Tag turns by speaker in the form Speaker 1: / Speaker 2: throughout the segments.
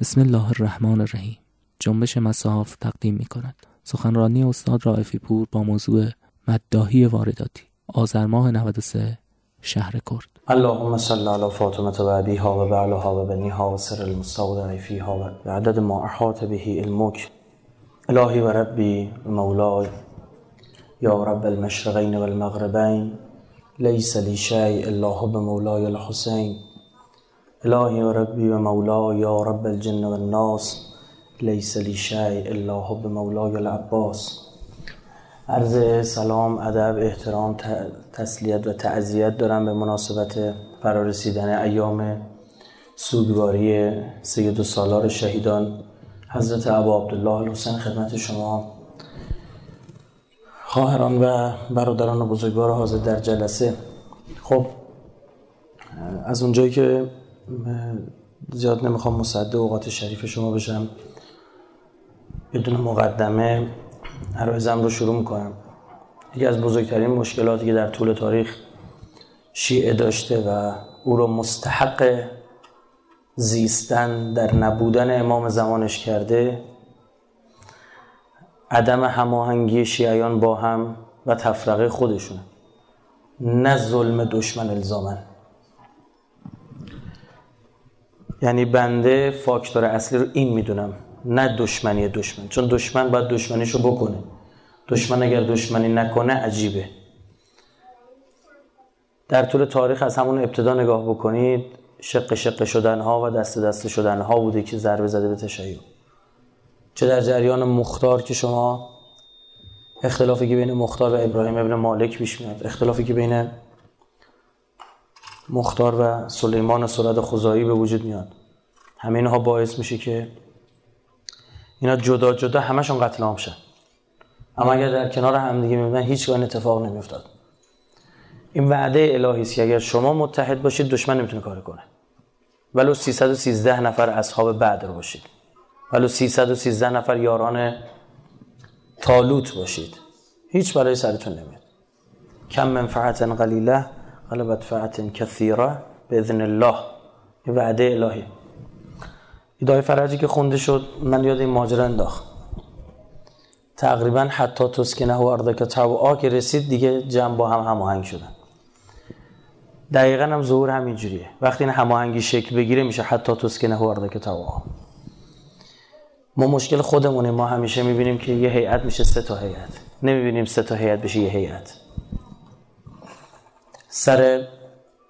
Speaker 1: بسم الله الرحمن الرحیم. جنبش مساف تقدیم می کند سخنرانی استاد رائفی پور با موضوع مداهی وارداتی. آذر ماه 93 شهر کرد.
Speaker 2: اللهم صل علی فاطمه و ابیها و بعلها و بنیها و سر المستودع فیها و عدد ما احاط به علمک. الهی و ربی مولای. یا رب المشرقین و المغربین. لیس لی شیء الا مولای الحسین. الهی و ربی و مولای یا رب الجن و الناس لیس لی شیء الا حب مولای العباس. عرض سلام ادب احترام تسلیت و تعذیت دارم به مناسبت فرارسیدن ایام سوگواری سید و سالار شهیدان حضرت ابا عبدالله الحسین خدمت شما. خواهران و برادران و بزرگوار حاضر در جلسه. خب از اونجایی که زیاد نمی‌خوام مصد اوقات شریف شما بشم. بدون مقدمه عرایزم رو شروع می‌کنم. یکی از بزرگترین مشکلاتی که در طول تاریخ شیعه داشته و او رو مستحق زیستن در نبودن امام زمانش کرده عدم هماهنگی شیعیان با هم و تفرقه خودشون نه ظلم دشمن الزامن. یعنی بنده فاکتور اصلی رو این می‌دونم. نه دشمنی دشمن. چون دشمن باید دشمنیشو بکنه. دشمن اگر دشمنی نکنه عجیبه. در طول تاریخ از همون ابتدا نگاه بکنید شق شق شدن ها و دست دست شدن ها بوده که ضربه زده به تشیع. چه در جریان مختار که شما اختلافی که بین مختار و ابراهیم ابن مالک پیش میاد اختلافی که بین مختار و سلیمان سرد خزایی به وجود میاد. همه اینها باعث میشه که اینا جدا جدا همشون قتل عام شن. اما اگر در کنار هم دیگه می‌بینن این اتفاق نمیافتاد. این وعده الهی است که اگر شما متحد باشید دشمن نمی‌تونه کار کنه. ولو 313 نفر اصحاب بدر باشید. ولو 313 نفر یاران تالوت باشید. هیچ برای سرتون نمیاد. کم منفعت قلیله غلبت فعت کثیره باذن الله. این وعده الهی. ایدای فرجی که خونده شد من یاد این ماجرا انداخت. تقریبا حتی تسکنه و اردک طوعا که رسید دیگه جمع با هم هماهنگ شدن. دقیقا هم ظهور همین جوریه. وقتی این هماهنگی شکل بگیره میشه حتی تسکنه و اردک طوعا ما مشکل خودمونه. ما همیشه می‌بینیم که یه هیئت میشه سه تا هیئت. نمی‌بینیم سه تا هیئت بشه یه هیئت. سر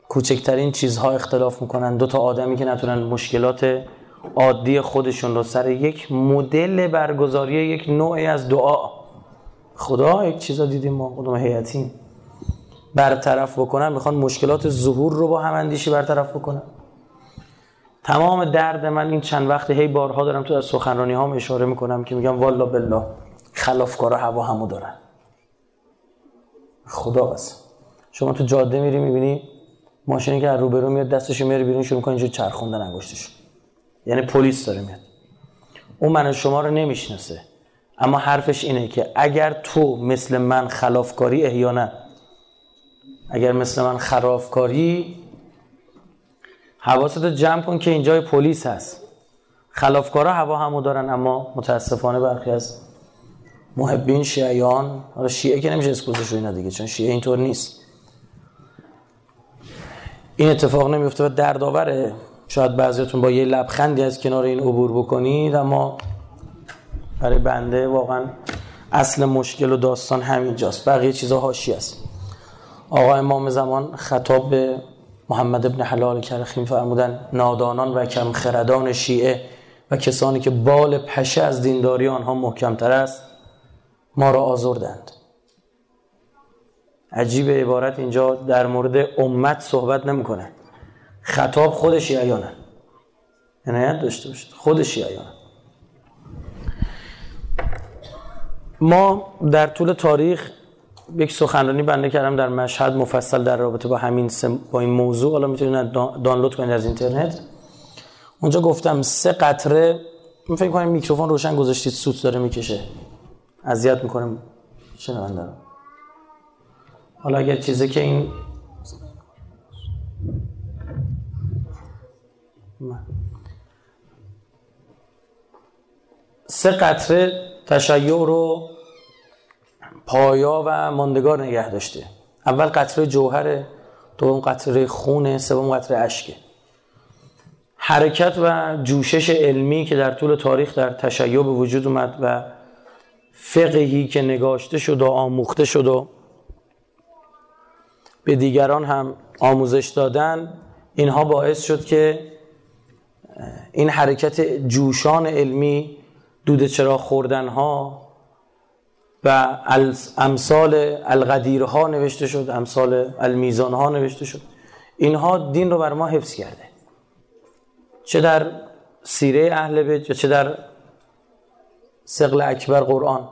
Speaker 2: کوچکترین چیزها اختلاف می‌کنن. دو تا آدمی که نتونن مشکلات عادی خودشون رو سر یک مدل برگزاری یک نوعی از دعا. خدا یک چیزا دیدیم ما خودمون هیئتیم برطرف بکنن. می‌خوان مشکلات ظهور رو با هم اندیشی برطرف بکنن. تمام درد من این چند وقت هی بارها دارم تو از سخنرانی هام اشاره می‌کنم که میگم والا بالله خلافکارا هوا همو دارن. خدا بس شما تو جاده میری می‌بینی ماشینی که از روبرو میاد دستش میاره بیرون شروع می‌کنه اینجا چرخوندن انگشتش. یعنی پلیس داره میاد. اون من شما رو نمی‌شناسه. اما حرفش اینه که اگر تو مثل من خلافکاری احیانا اگر مثل من خرافکاری حواستو جمع کن که اینجا پلیس هست. خلافکارا هوا همو دارن اما متاسفانه برخی از محبین شیعیان حالا شیعه که نمیشه اسکوزش رو اینا دیگه چون شیعه اینطور نیست. این اتفاق نمیفته و دردآوره شاید بعضیتون با یه لبخندی از کنار این عبور بکنید اما برای بنده واقعا اصل مشکل و داستان همینجاست. بقیه چیزا هاشی است. آقا امام زمان خطاب به محمد ابن حلال کرخیم فرمودن نادانان و کم خردان شیعه و کسانی که بال پشه از دینداری آنها محکمتر است ما را آزردند. عجیب عبارت اینجا در مورد امت صحبت نمی‌کنه. خطاب خود شیعیانه. عنایت داشته باشید. خود شیعیانه. ما در طول تاریخ یک سخنرانی بنده کردم در مشهد مفصل در رابطه با همین با این موضوع. حالا می‌تونید دانلود کنید از اینترنت. اونجا گفتم سه قطره من فکر کنم میکروفون روشن گذاشتید سوت داره می‌کشه. اذیت می‌کنه شنونده رو. حالا اگر چیزی که این سه قطره تشیع رو پایا و ماندگار نگه داشته. اول قطره جوهره دوم قطره خونه سوم قطره اشکه حرکت و جوشش علمی که در طول تاریخ در تشیع به وجود اومد و فقهی که نگاشته شد و آموخته شد و به دیگران هم آموزش دادن اینها باعث شد که این حرکت جوشان علمی دود چرا خوردن ها و امثال القدیرها نوشته شد امثال المیزان ها نوشته شد. اینها دین رو بر ما حفظ کرده. چه در سیره اهل بیت چه در سقل اکبر قرآن.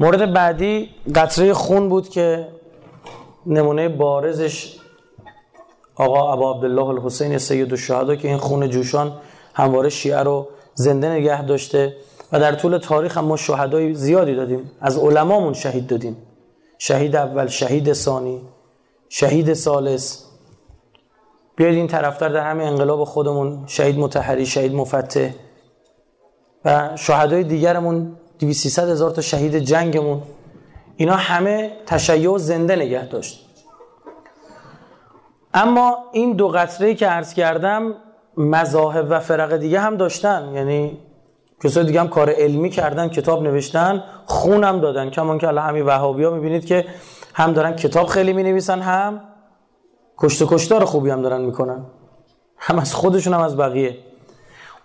Speaker 2: مورد بعدی قطره خون بود که نمونه بارزش آقا ابا عبدالله الحسین سید الشهدا که این خون جوشان همواره شیعه رو زنده نگه داشته و در طول تاریخ هم ما شهدای زیادی دادیم. از علمامون شهید دادیم. شهید اول شهید ثانی شهید سالس بیاید این طرفتر در همه انقلاب خودمون شهید متحری شهید مفتح و شهدای دیگرمون 200 هزار تا شهید جنگمون. اینا همه تشیع زنده نگه داشت. اما این دو قطره که عرض کردم مذاهب و فرق دیگه هم داشتن. یعنی کسای دیگه هم کار علمی کردن کتاب نوشتن خونم دادن. کمان که الان همین وهابی ها می‌بینید که هم دارن کتاب خیلی می نویسن هم کشت کشتار خوبی هم دارن می‌کنن. هم از خودشون هم از بقیه.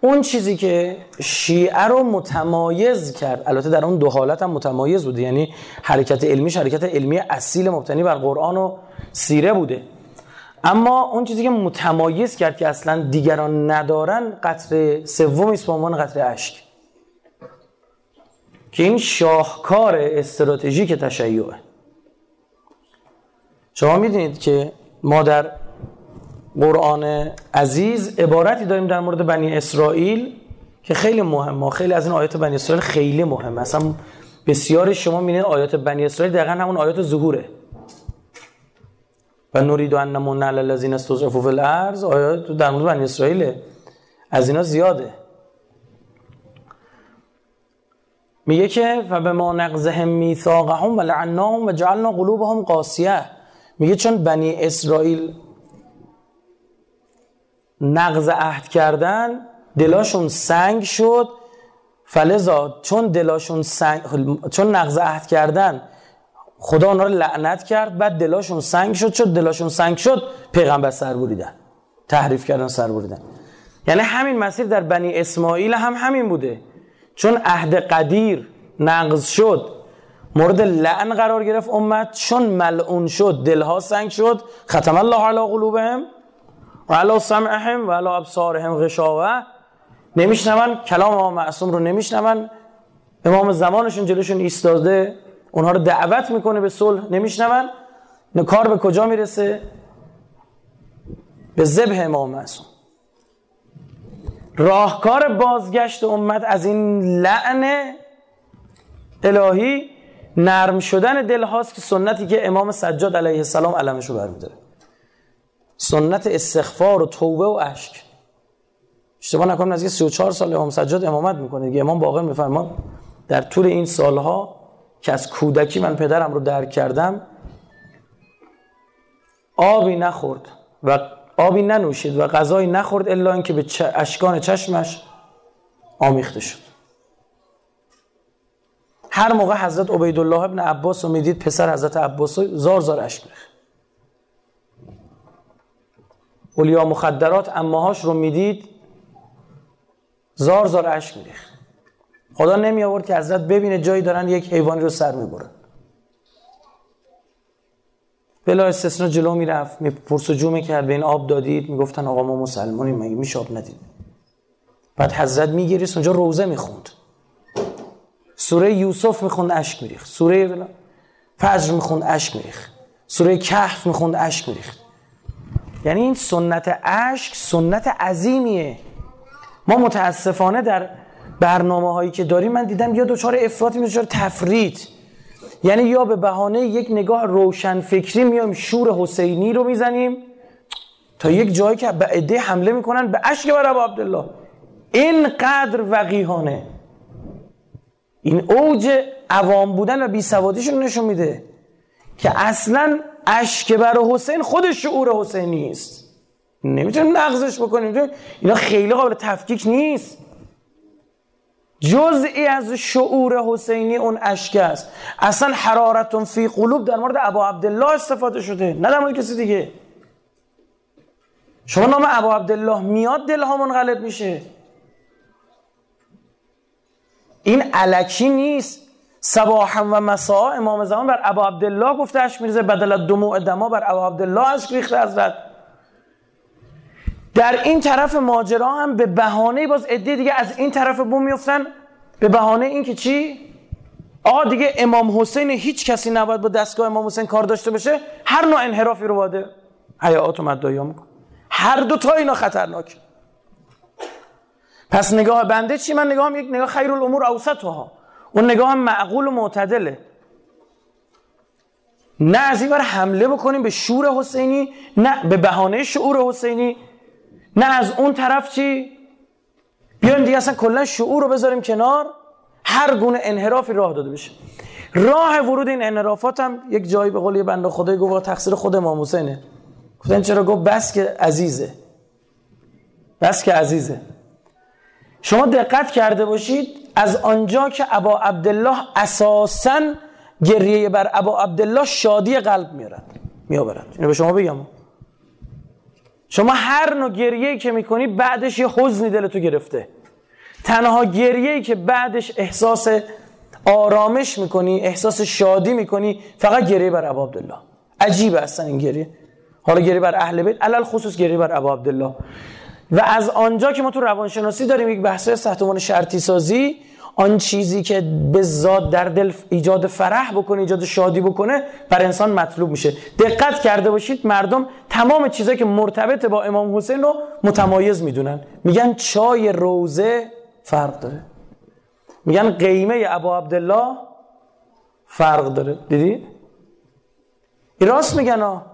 Speaker 2: اون چیزی که شیعه رو متمایز کرد البته در اون دو حالت هم متمایز بوده یعنی حرکت علمی حرکت علمی اصیل مبتنی بر قرآن و سیره بوده. اما اون چیزی که متمایز کرد که اصلا دیگران ندارن قطر سوم است به عنوان قطر اشک. که این شاهکار استراتژیک تشیعه شما می‌دونید که ما در قرآن عزیز عبارتی داریم در مورد بنی اسرائیل که خیلی مهمه. خیلی از این آیات بنی اسرائیل خیلی مهمه. اصلا بسیاری شما می‌بینید آیات بنی اسرائیل دقیقا همون آیات ظهوره. و نورید ان نمون علی الذین استضعفوا فی الارض. آیات در مورد بنی اسرائیل از اینا زیاده. میگه که و به ما نقضهم میثاقهم و لعناهم و جعلنا قلوبهم قاسیه. میگه چون بنی اسرائیل نقض عهد کردن دلاشون سنگ شد. فلزا چون دلاشون سنگ چون نقض عهد کردن خدا اونا رو لعنت کرد بعد دلاشون سنگ شد چون دلاشون سنگ شد پیغمبر سر بریدن. تحریف کردن سر بریدن. یعنی همین مسیر در بنی اسماعیل هم همین بوده. چون عهد قدیر نقض شد مورد لعن قرار گرفت امت چون ملعون شد دلها سنگ شد ختم الله علی قلوبهم. و علی سمعهم و علی ابصارهم غشاوه. نمیشنون کلام امام معصوم رو نمیشنون. امام زمانشون جلوشون ایستاده اونها رو دعوت می‌کنه به صلح نمیشنون. کار به کجا می‌رسه؟ به ذبح امام معصوم. راهکار بازگشت امت از این لعن الهی نرم شدن دل هاست که سنتی که امام سجاد علیه السلام علمش رو برمیداره. سنت استغفار و توبه و اشک. اشتباه نکنم از 34 سال امام سجاد امامت می‌کنه. دیگه امام باقر میفرما در طول این سالها که از کودکی من پدرم رو درک کردم آبی نخورد و آبی ننوشید و غذایی نخورد الا اینکه به اشکان چشمش آمیخته شد. هر موقع حضرت عبیدالله ابن عباس رو می‌دید پسر حضرت عباس زار زار اشک میخ اولیا مخدرات اماهاش رو می‌دید زار زار اشک میریخت. خدا نمی آورد که حضرت ببینه جایی دارن یک حیوانی رو سر می‌برن. بلا استثنا جلو می‌رفت پرس و جو می‌کرد به این آب دادید. می‌گفتن آقا ما مسلمانیم مگه میشه آب ندید؟ بعد حضرت میگیریست اونجا روزه می‌خوند. سوره یوسف می‌خوند اشک میریخت. سوره فجر می‌خوند اشک میریخت. سوره کهف می‌خوند اشک میریخت. یعنی این سنت اشک سنت عظیمیه. ما متاسفانه در برنامه هایی که داریم من دیدم یا دوچار افراطی یا دوچار تفرید. یعنی یا به بهانه یک نگاه روشن فکری میایم شور حسینی رو می‌زنیم تا یک جایی که به عده حمله می‌کنن به اشک بر عبدالله. اینقدر وقیهانه این اوج عوام بودن و بیسوادیشون نشون میده که اصلا اشک بر حسین خودش شعور حسینی است نمی‌تونیم نقضش بکنیم. اینا خیلی قابل تفکیک نیست. جزئی از شعور حسینی اون اشک است. اصلا حرارتون فی قلوب در مورد ابا عبدالله استفاده شده. نه در مورد کسی دیگه. شما نام ابا عبدالله میاد دل ها منقلب میشه. این علکی نیست. صباحا و مساء. امام زمان بر ابا عبدالله گفته اش میرزه بدل دموع دما بر ابا عبدالله اشک ریخته حضرت. در این طرف ماجرا هم به بهانه باز عده دیگه از این طرف بوم میفتن به بهانه این که چی؟ آقا دیگه امام حسین هیچ کسی نباید با دستگاه امام حسین کار داشته باشه. هر نوع انحرافی رو واده. حیات و مدایا میکن هر دو تا اینا خطرناک. پس نگاه بنده چی؟ من نگاهم یک نگاه خیر الامور اوسطها اون نگاه هم معقول و معتدله. نه از این حمله بکنیم به شور حسینی نه به بهانه شعور حسینی نه از اون طرف چی؟ بیایم دیگه اصلا کلا شعور رو بذاریم کنار. هر گونه انحرافی راه داده بشه. راه ورود این انحرافات هم یک جایی به قول یه بنده خدای گفت تقصیر خود امام حسینه. گفتن چرا؟ گفت بس که عزیزه. بس که عزیزه. شما دقت کرده باشید از آنجا که ابا عبدالله اساسا گریه بر ابا عبدالله شادی قلب میارد میآورد. اینو به شما بگم. شما هر نوع گریه که می‌کنی بعدش یه حزنی دلتو گرفته. تنها گریه که بعدش احساس آرامش می‌کنی احساس شادی می‌کنی فقط گریه بر ابا عبدالله. عجیبه اصلا این گریه. حالا گریه بر اهل بیت علل خصوص گریه بر ابا عبدالله. و از آنجا که ما تو روانشناسی داریم یک بحث تحت شرطی سازی آن چیزی که به ذات در دل ایجاد فرح بکنه ایجاد شادی بکنه بر انسان مطلوب میشه. دقت کرده باشید مردم تمام چیزایی که مرتبط با امام حسین رو متمایز می‌دونن. میگن چای روزه فرق داره. میگن قیمه ابا عبدالله فرق داره. دیدی؟ راست میگن ها.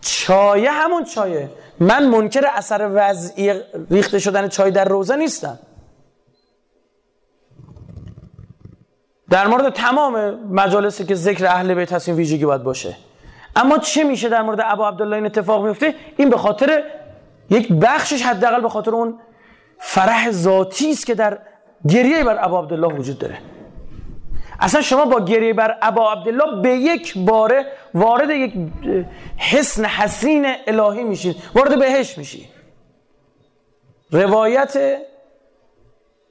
Speaker 2: چایه همون چایه. من منکر اثر وضعی ریخته شدن چای در روزه نیستم. در مورد تمام مجالسی که ذکر اهل بیت هست این ویژگی باید باشه. اما چه میشه در مورد ابا عبدالله این اتفاق میفته؟ این به خاطر یک بخشش حداقل به خاطر اون فرح ذاتی است که در گریه بر ابا عبدالله وجود داره. اصلا شما با گریه بر ابا عبدالله به یک باره وارد یک حسن حسین الهی میشید وارد بهش میشید روایت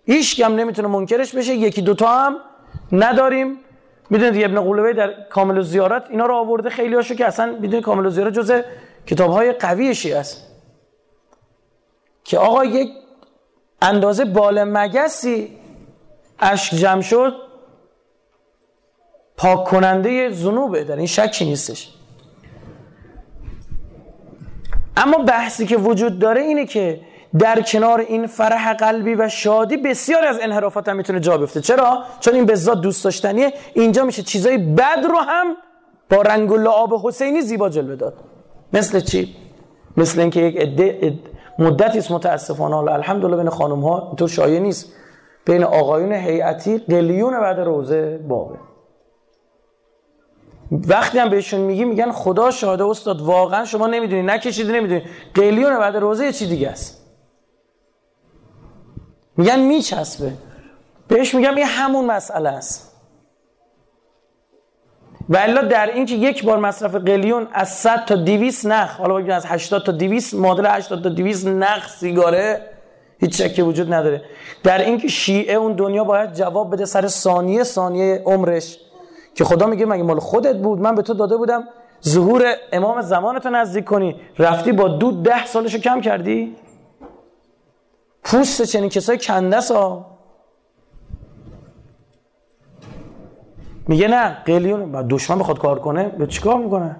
Speaker 2: هیچ هم نمی‌تونه منکرش بشه. یکی دوتا هم نداریم. می‌دونید ابن قلوبه در کامل زیارت اینا رو آورده خیلی هاشو که اصلا می‌دونید کامل زیارت جز کتاب های قوی شیعه است. که آقا یک اندازه بال مگسی اشک جمع شد پاک کننده زنوبه در این شکی نیستش. اما بحثی که وجود داره اینه که در کنار این فرح قلبی و شادی بسیار از انحرافات هم می‌تونه جا بیفته. چرا؟ چون این به دوست داشتنیه. اینجا میشه چیزای بد رو هم با رنگ و لعاب حسینی زیبا جلوه داد. مثل چی؟ مثل اینکه یک عده مدتی است متاسفانه. حالا الحمدلله بین خانم ها اینطور شایع نیست. بین آقایون هیئتی قلیون بعد روزه بابه وقتی هم بهشون میگی میگن خدا شاهده استاد واقعا شما نمی‌دونی نکشیدی نمی‌دونی. قلیون بعد روزه چی دیگه است. میگن میچسبه. بهش میگم یه همون مسئله است. و الا در این که یک بار مصرف قلیون از 100 تا 200 نخ حالا بگیم از 80 تا 200 معادل 80 تا 200 نخ سیگاره هیچ شکی وجود نداره. در این که شیعه اون دنیا باید جواب بده سر ثانیه ثانیه عمرش. که خدا میگه مگه مال خودت بود؟ من به تو داده بودم. ظهور امام زمانتو نزدیک کنی. رفتی با دود ده سالشو کم کردی؟ پوست چنین کسای کندس ها میگه نه قلیون. دشمن بخواد کار کنه به چیکار می‌کنه؟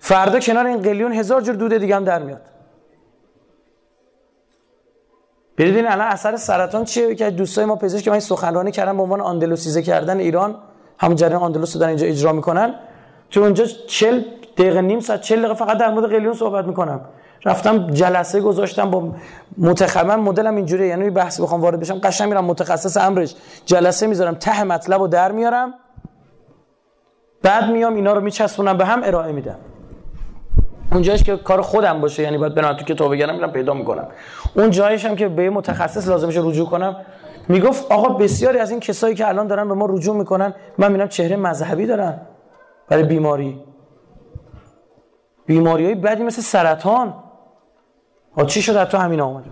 Speaker 2: فردا کنار این قلیون هزار جور دوده دیگه هم در میاد. برید الان اثر سرطان چیه؟ که دوستای ما پزشک که من سخنرانی کردم به عنوان آندلوسیزه کردن ایران. هم جریان آندلوس دارن اینجا اجرا می‌کنن. تو اونجا 40 دقیقه نیم ساعت 40 دقیقه فقط در مورد قلیون صحبت می‌کنم. رفتم جلسه گذاشتم با متخمم مدلم اینجوریه. یعنی بحث بخوام وارد بشم قشنگ میرم متخصص امرش. جلسه می‌ذارم ته مطلب رو در میارم. بعد میام اینا رو میچسبونم به هم ارائه میدم. اونجاش که کار خودم باشه یعنی باید برم تو کتاب بگیرم میرم پیدا می‌کنم. اون جایش هم که به متخصص لازمش رجوع کنم می‌گفت آقا بسیاری از این کسایی که الان دارن به ما رجوع می‌کنن من می‌بینم چهره مذهبی دارن برای بیماری. بیماری های بدی مثل سرطان. ها چی شد تو همین آمد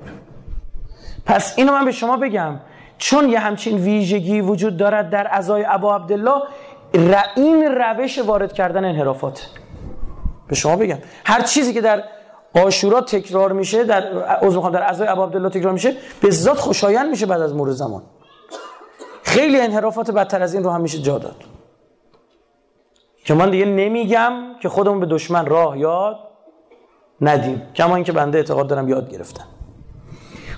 Speaker 2: پس اینو من به شما بگم. چون یه همچین ویژگی وجود دارد در ازای ابا عبدالله این روش وارد کردن انحرافات. به شما بگم. هر چیزی که در آشورا تکرار میشه در از در ازای ابا عبدالله تکرار میشه به ذات خوشایند میشه بعد از مرور زمان. خیلی انحرافات بدتر از این رو هم میشه جا داد. که من دیگه نمیگم که خودمون به دشمن راه یاد ندیم. کما اینکه بنده اعتقاد دارم یاد گرفتم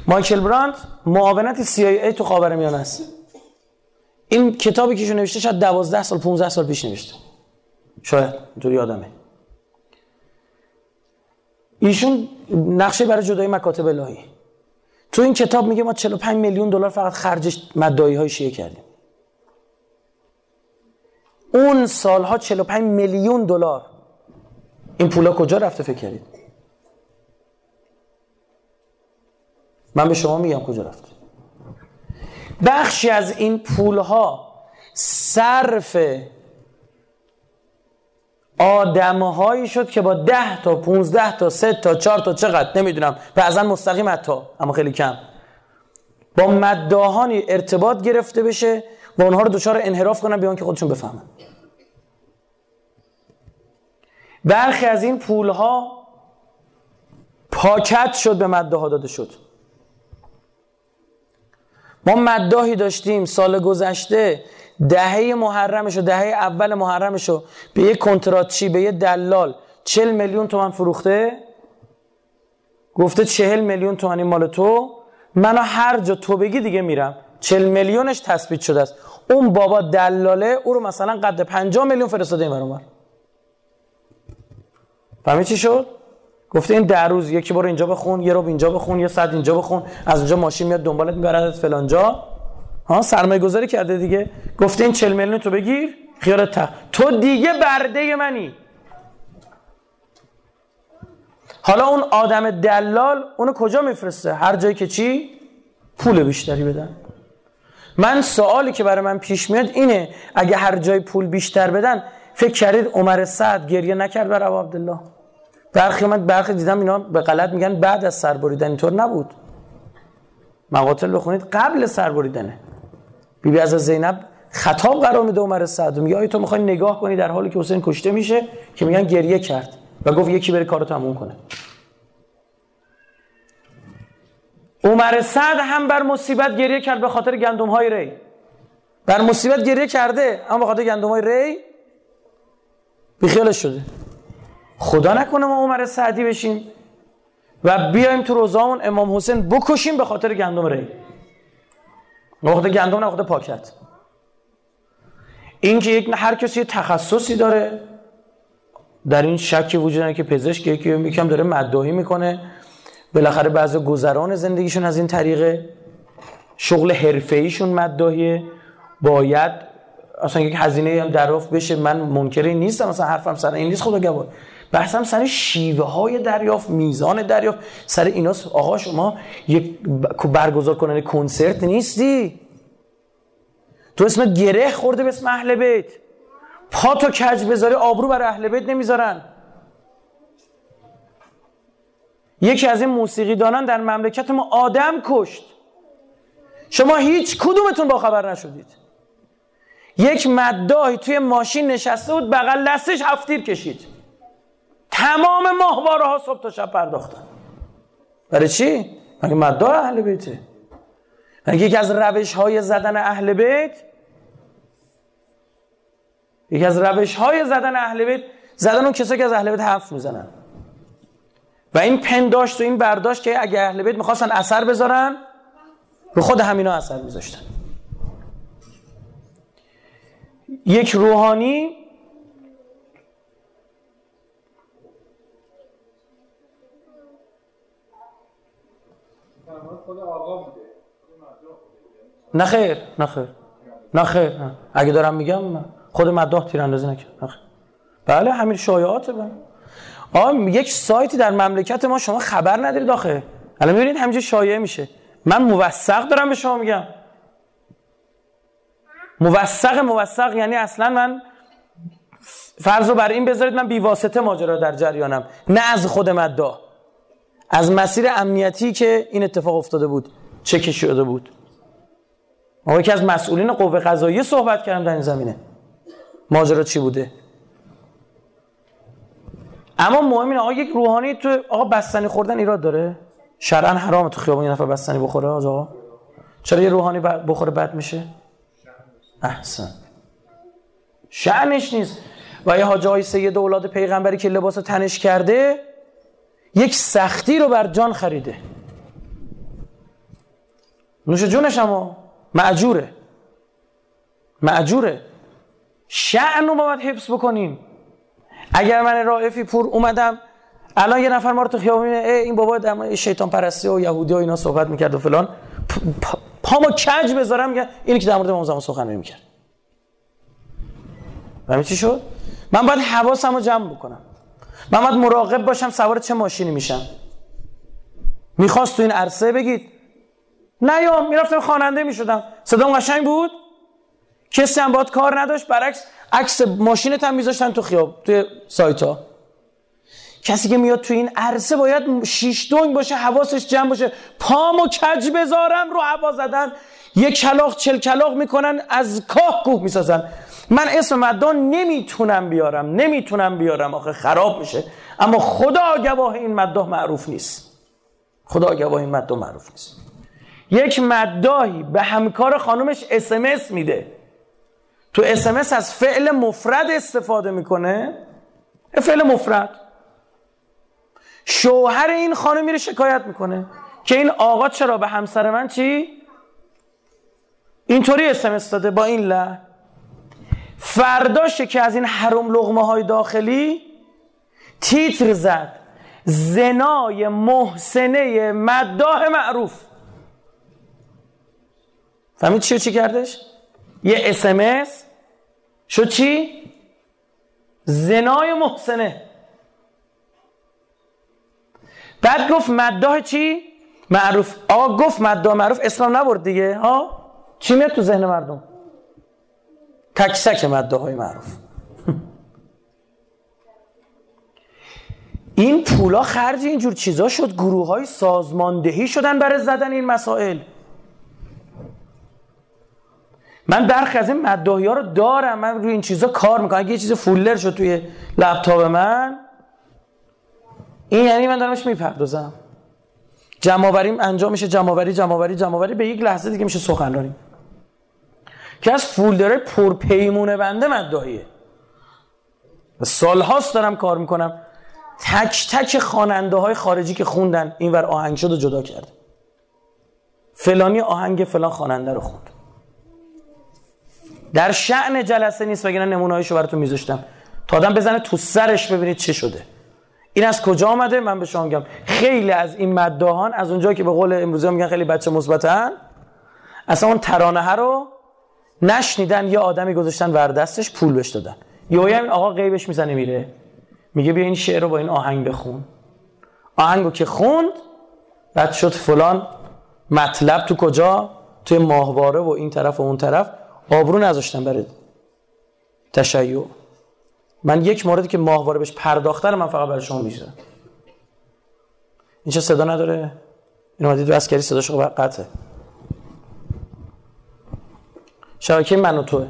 Speaker 2: مایکل براند معاونت CIA تو خاورمیانه است. این کتابی که نوشته شاید 12 سال 15 سال پیش نوشته. شاید اینطوری یادمه. ایشون نقشه برای جدای مکاتب الهی. تو این کتاب میگه ما 45 میلیون دلار فقط خرج مدعی های شیعه کردیم. اون سالها 45 میلیون دلار. این پولا کجا رفته فکر کردید؟ من به شما میگم کجا رفته. بخشی از این پولها صرف آدمهایی شد که با ده تا 15 تا 3 تا 4 تا چقدر نمی‌دونم. بعضا مستقیم حتی اما خیلی کم. با مداهانی ارتباط گرفته بشه و اونها رو دچار انحراف کنن بیان که خودشون بفهمن. برخی از این پولها پاکت شد به مداها داده شد. ما مداهی داشتیم سال گذشته دهه محرمش و دهه اول محرمش رو به یه کنتراتچی به یه دلال. چل میلیون تومن فروخته. گفته چهل میلیون تومن این مال تو. منو هر جا تو بگی دیگه میرم. چل میلیونش تثبیت شده است. اون بابا دلاله او رو مثلا قد 50 میلیون فرستاده این برون فهمی چی شد؟ گفته این در روز یکی برو اینجا بخون یه رو اینجا بخون یه صد اینجا بخون. از اونجا ماشین میاد دنبالت میبردت فلان جا. ها سرمایه گذاری کرده دیگه. گفته این 40 میلیون تو بگیر خیالت تخ تو دیگه برده منی. حالا اون آدم دلال اونو کجا میفرسته؟ هر جایی که چی؟ پول بیشتری بدن. من سوالی که برای من پیش میاد اینه اگه هر جای پول بیشتر بدن فکر کردید عمر سعد گریه نکرد برای عبدالله؟ برخی من برخی دیدم اینا به غلط میگن بعد از سربریدن اینطور نبود. مقاتل بخونید قبل سربریدنه بیبی از زینب خطاب قرار میده عمر سعد. میگه آیا تو می‌خوای نگاه کنی در حالی که حسین کشته میشه؟ که میگن گریه کرد و گفت یکی بره کارو تموم کنه. عمر سعد هم بر مصیبت گریه کرد به خاطر گندم های ری. بر مصیبت گریه کرده اما به خاطر گندم های ری بیخیالش شده. خدا نکنه ما عمر سعدی بشیم و بیایم تو روزامون امام حسین بکشیم به خاطر گندم ری. خاطر گندم خاطر پاکت. این که یک هر کسی تخصصی داره در این شکی وجود داره که پزشک یکی یکم داره مدعی می‌کنه. بالاخره بعضی گذران زندگیشون از این طریقه. شغل حرفه‌ایشون مدعیه باید اصلا یک هزینه هم دریافت بشه. من منکری نیستم مثلا حرفم سر این نیست خدا گواه بحثم سر شیوه های دریافت میزان دریافت. سر ایناست آقا شما یک برگزار کنن کنسرت نیستی؟ تو اسم گره خورده به اسم اهل بیت. پا تو کج بذاری آبرو برای اهل بیت نمی‌ذارن. یکی از این موسیقی دانان در مملکت ما آدم کشت. شما هیچ کدومتون با خبر نشدید. یک مداهی توی ماشین نشسته بود بغل دستش هفتیر کشید. تمام ماهواره ها صبح تا شب پرداختن. برای چی؟ مگه مدعا اهل بیته؟ مگه یکی از روش های زدن اهل بیت؟ یکی از روش های زدن اهل بیت زدن اون کسایی که از اهل بیت حرف می‌زنن. و این پنداشت و این برداشت که اگه اهل بیت می‌خواستن اثر بذارن رو خود همینا اثر میذاشتن. یک روحانی نه خیر نه خیر. نه اگه دارم میگم خود مداح تیراندازی نکرد. نخیر بله همین شایعاته بله. آقا یک سایتی در مملکت ما شما خبر ندارید آخه. الان می‌بینید همینجا شایعه میشه. من موثق دارم به شما میگم. موثق موثق یعنی اصلا من فرض رو بر این بذارید من بیواسطه ماجرا در جریانم. نه از خود مدا از مسیر امنیتی که این اتفاق افتاده بود چه شده بود؟ ما یکی از مسئولین قوه قضاییه صحبت کردم در این زمینه. ماجرا چی بوده؟ اما مهم اینه آقا یک روحانی تو آقا بستنی خوردن ایراد داره؟ شرعا حرامه تو خیابون یه نفر بستنی بخوره آقا. چرا یه روحانی بخوره بد میشه؟ احسن. شعنش نیست. و یه حاجه های سید اولاد پیغمبری که لباس تنش کرده یک سختی رو بر جان خریده. نوش جونش اما معجوره. معجوره. شعن رو ما باید حفظ بکنیم. اگر من رائفی پور اومدم الان یه نفر ما رو تو خیابون این بابا شیطان پرستی و یهودی و اینا صحبت می‌کرد و فلان. پامو کج بذارم میگه اینی که در مورد امام زمان سخن می‌کرد و چی شد؟ من باید رو جمع بکنم. من باید مراقب باشم سوار چه ماشینی میشم. می‌خواست تو این عرصه بگید. نه یا می‌رفتم خواننده می‌شدم. صدام قشنگ بود؟ کسی هم باید کار نداشت؟ برعکس عکس ماشینت هم میذاشتن تو خیاب توی سایت ها کسی که میاد تو این عرصه باید شیش دنگ باشه حواسش جمع باشه. پامو کج بذارم رو هوا زدن. یک کلاق چل کلاق می‌کنن از کاه کوه می‌سازن. من اسم مدان نمی‌تونم بیارم نمی‌تونم بیارم. آخه خراب میشه. اما خدا گواه این مداه معروف نیست. خدا گواه این مداه معروف نیست. یک مداهی به همکار خانومش اسمس میده. تو اسمس از فعل مفرد استفاده می‌کنه. فعل مفرد. شوهر این خانم میره شکایت می‌کنه. که این آقا چرا به همسر من چی؟ اینطوری اسمس داده با این له. فرداشه که از این حرم لغمه های داخلی تیتر زد زنای محسنه مداه معروف فهمید چی چی کردش؟ یه اسمس شد چی؟ زنای محسنه بعد گفت مداه چی؟ معروف آقا گفت مداه معروف اسلام نبرد دیگه ها؟ چی میاد تو ذهن مردم؟ تکسک مداه های معروف. این پولا خرج اینجور چیزا شد گروه های سازماندهی شدن برای زدن این مسائل. من برخی از این مداهی ها رو دارم من روی این چیزا کار می‌کنم. اگه یه چیز فولر شد توی لپتاپ من این یعنی من دارمش می‌پردازم. جمعآوریم انجام میشه جمعآوری جمعآوری جمعآوری. به یک لحظه دیگه میشه سخنرانی. که از فولدر پرپیمونه بنده مداهیه و سالهاست دارم کار می‌کنم. تک تک خواننده های خارجی که خوندن اینور آهنگ شد و جدا کرد. فلانی آهنگ فلان خواننده رو خوند در شعن جلسه نیست وگرنه نمونه‌هاشو براتون میذاشتم. تا آدم بزنه تو سرش ببینید چه شده. این از کجا آمده؟ من به شما میگم. خیلی از این مداهان از اونجا که به قول امروزی میگن خیلی بچه مثبتن اصلا اون ترانه رو نشنیدن یه آدمی گذاشتن ور دستش پول بهش دادن. یا این آقا غیبش می‌زنه میره. میگه بیا این شعر رو با این آهنگ بخون. آهنگو که خوند بعد شد فلان مطلب تو کجا؟ توی ماهواره و این طرف و اون طرف. آبرو نذاشتن برای تشیع. من یک موردی که ماهواره بهش پرداختن من فقط برای شما می‌ذارم این چه صدا نداره؟ این اومدید بس کردی صداش قطعه. شبکه من و توه.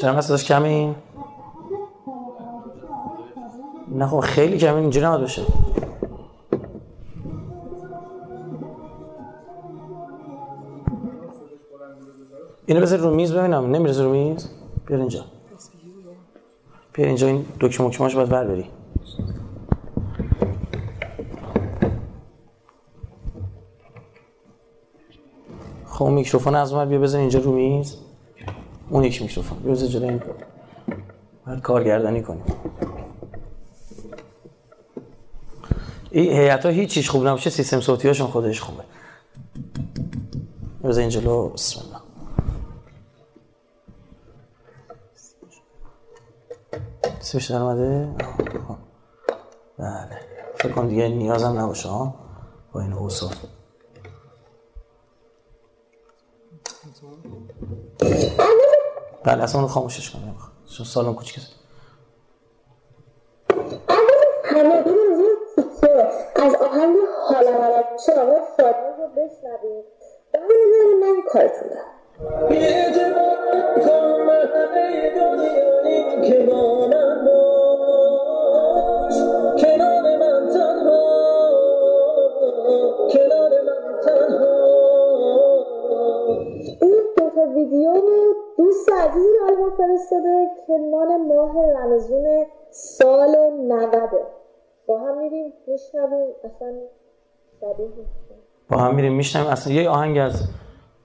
Speaker 2: چرا صداش کمی؟ نه خب خیلی کمی اینجوری نماد بشه اینو بذار رو میز ببینم. نمی‌رسه رو میز؟ بیار اینجا. بیار اینجا این دکمه مکماش باید بر بری. خب اون میکروفون از اون بیا بزن اینجا رو میز. اون یک میکروفون. بیا بزن جلوی این. بعد کارگردانی کنیم. این هیئت ها هیچ چیز خوب نباشه سیستم صوتی هاشون خودش خوبه. بزن این جلو. بسم اسمش در اومده. بله. فکر کنم دیگه نیازم نباشه ها؟ با این اوصاف بله اصلا اونو خاموشش کنم. چون سالن کوچیک است
Speaker 3: از آهنگ حالا حالا آقای شادمان رو بشنویم. بعد من کارتون دارم.
Speaker 4: اعتبار کن به همه دنیا این که مانم باش کنار من تنها کنار من تنها
Speaker 3: این دوتا ویدیو رو دوست عزیزی برای ما فرستاده که مال ماه رمزون سال 90 با هم میریم میشنویم. اصلا
Speaker 2: یه آهنگ از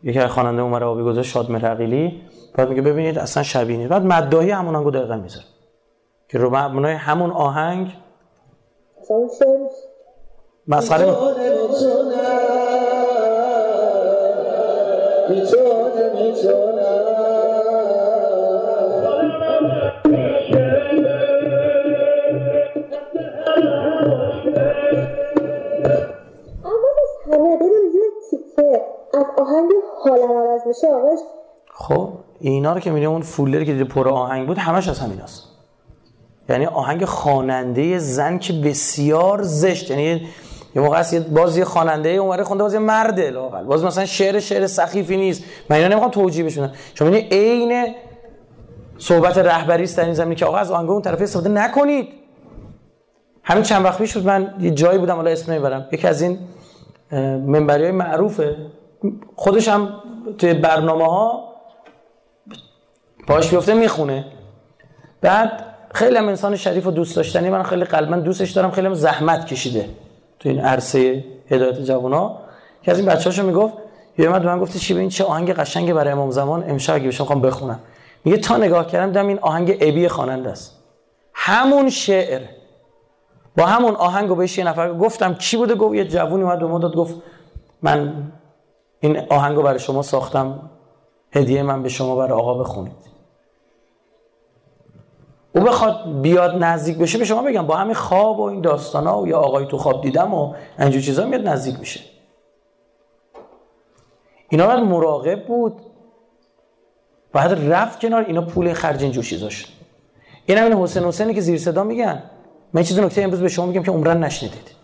Speaker 2: یکی از خواننده عمر آبی گذاشت شادمهر عقیلی بعد میگه ببینید اصلا شبیه نیست. بعد مداهی همون آهنگو دقیقا می‌ذاره که رو مبنای همون آهنگ. مسخره می-
Speaker 3: میشه آقاش؟
Speaker 2: خب اینا رو که می‌بینیم اون فولری که دیده پر آهنگ بود همش از همین هست. یعنی آهنگ خواننده زن که بسیار زشت. یعنی یه- موقع است باز یه خواننده اونوره خونده باز یه مرده لاقل. باز مثلا شعر شعر سخیفی نیست. من اینا نمی‌خوام توجیه بشونم. شما می‌بینید عین صحبت رهبری است در این زمینه که آقا از آهنگ اون طرف استفاده نکنید. همین چند وقت پیش بود من یه جایی بودم حالا اسم نمی‌برم. یکی از این منبری معروفه. خودش هم توی برنامه ها پاش بیفته می‌خونه. بعد خیلی هم انسان شریف و دوست داشتنی من خیلی قلبا دوستش دارم خیلی هم زحمت کشیده تو این عرصه هدایت جوونا که از این بچه‌هاشو می‌گفت یه اومد من گفت چی به این چه آهنگ قشنگی برای امام زمان؟ امشب اگه خواهم بخونم. میگه تا نگاه کردم دیدم این آهنگ ابی خواننده است. همون شعر. با همون آهنگو بهش یه نفر گفتم چی بوده؟ گفت یه جوونی اومد به ما داد گفت من این آهنگو برای شما ساختم. هدیه من به شما برای آقا بخونید. او بخواد بیاد نزدیک بشه به شما بگم با همین خواب و این داستانا و یا آقای تو خواب دیدم و اینجور چیزا میاد نزدیک میشه. اینا باید مراقب بود باید رفت کنار اینا پول خرج اینجور چیزاش این همین حسین حسینی که زیر صدا میگن. من چیز نکته امروز به شما میگم که عمرن نشنیدید.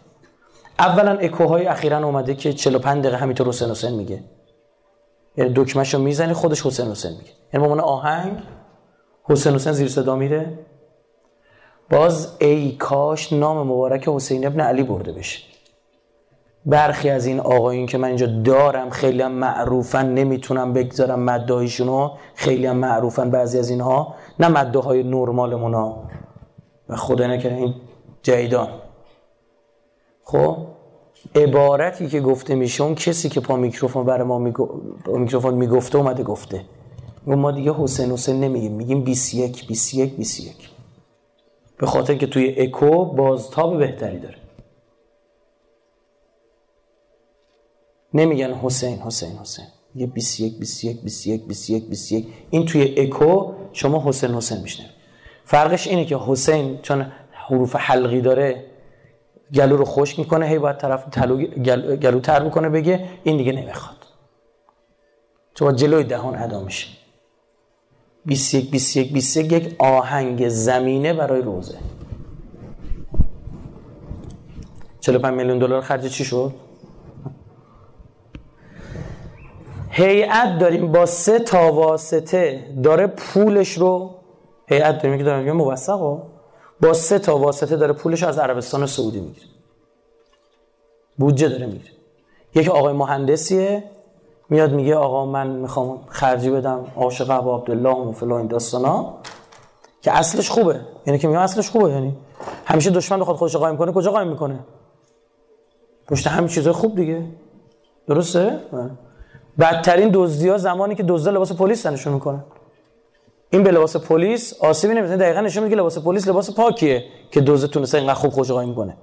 Speaker 2: اولا اکوهای اخیرا اومده که 45 دقیقه همینطور حسین حسین میگه. یعنی دکمهشو می‌زنی خودش حسین حسین میگه. یعنی عنوان آهنگ حسین حسین زیر صدا میره. باز ای کاش نام مبارک حسین ابن علی برده بشه. برخی از این آقایون که من اینجا دارم خیلی هم معروفن نمی‌تونم بگذارم مداهیشونو. خیلی هم معروفن بعضی از اینها. نه مداهای نرمالمونا. و خدا نکنه این جیدان خب عبارتی که گفته میشه اون کسی که پا میکروفون برای ما میگو... میکروفون می‌گفته اومده گفته. ما دیگه حسین حسین نمیگیم. میگیم 21 21 21 به خاطر که توی اکو بازتاب بهتری داره. نمیگن حسین حسین حسین. یه 21 21 21 21 21 این توی اکو شما حسین حسین میشنوید. فرقش اینه که حسین چون حروف حلقی داره گلو رو خشک می‌کنه هی باید طرف تلو گل... گلو تر می‌کنه بگه این دیگه نمی‌خواد. چون جلوی دهان ادا میشه. 21 21 21 یک آهنگ زمینه برای روزه. 45 میلیون دلار خرج چی شد؟ هیئت داریم با سه تا واسطه داره پولش رو هیئت داریم که داریم میگه موثق با سه تا واسطه داره پولش از عربستان سعودی می‌گیره. بودجه داره می‌گیره. یک آقای مهندسیه میاد میگه آقا من می‌خوام خرجی بدم عاشق ابو عبدالله و فلان این داستانا. که اصلش خوبه. یعنی که میگم اصلش خوبه. یعنی همیشه دشمن بخواد خودش قایم کنه کجا قایم می‌کنه؟ پشت همین چیزای خوب دیگه. درسته؟ بدترین دزدی ها زمانی که دزدا لباس پلیس تنشون می‌کنن. این به لباس پلیس آسیبی نمی‌زنه. دقیقا نشون میده که لباس پلیس لباس پاکیه که دزد تونسته اینقدر خوب خوش می‌کنه.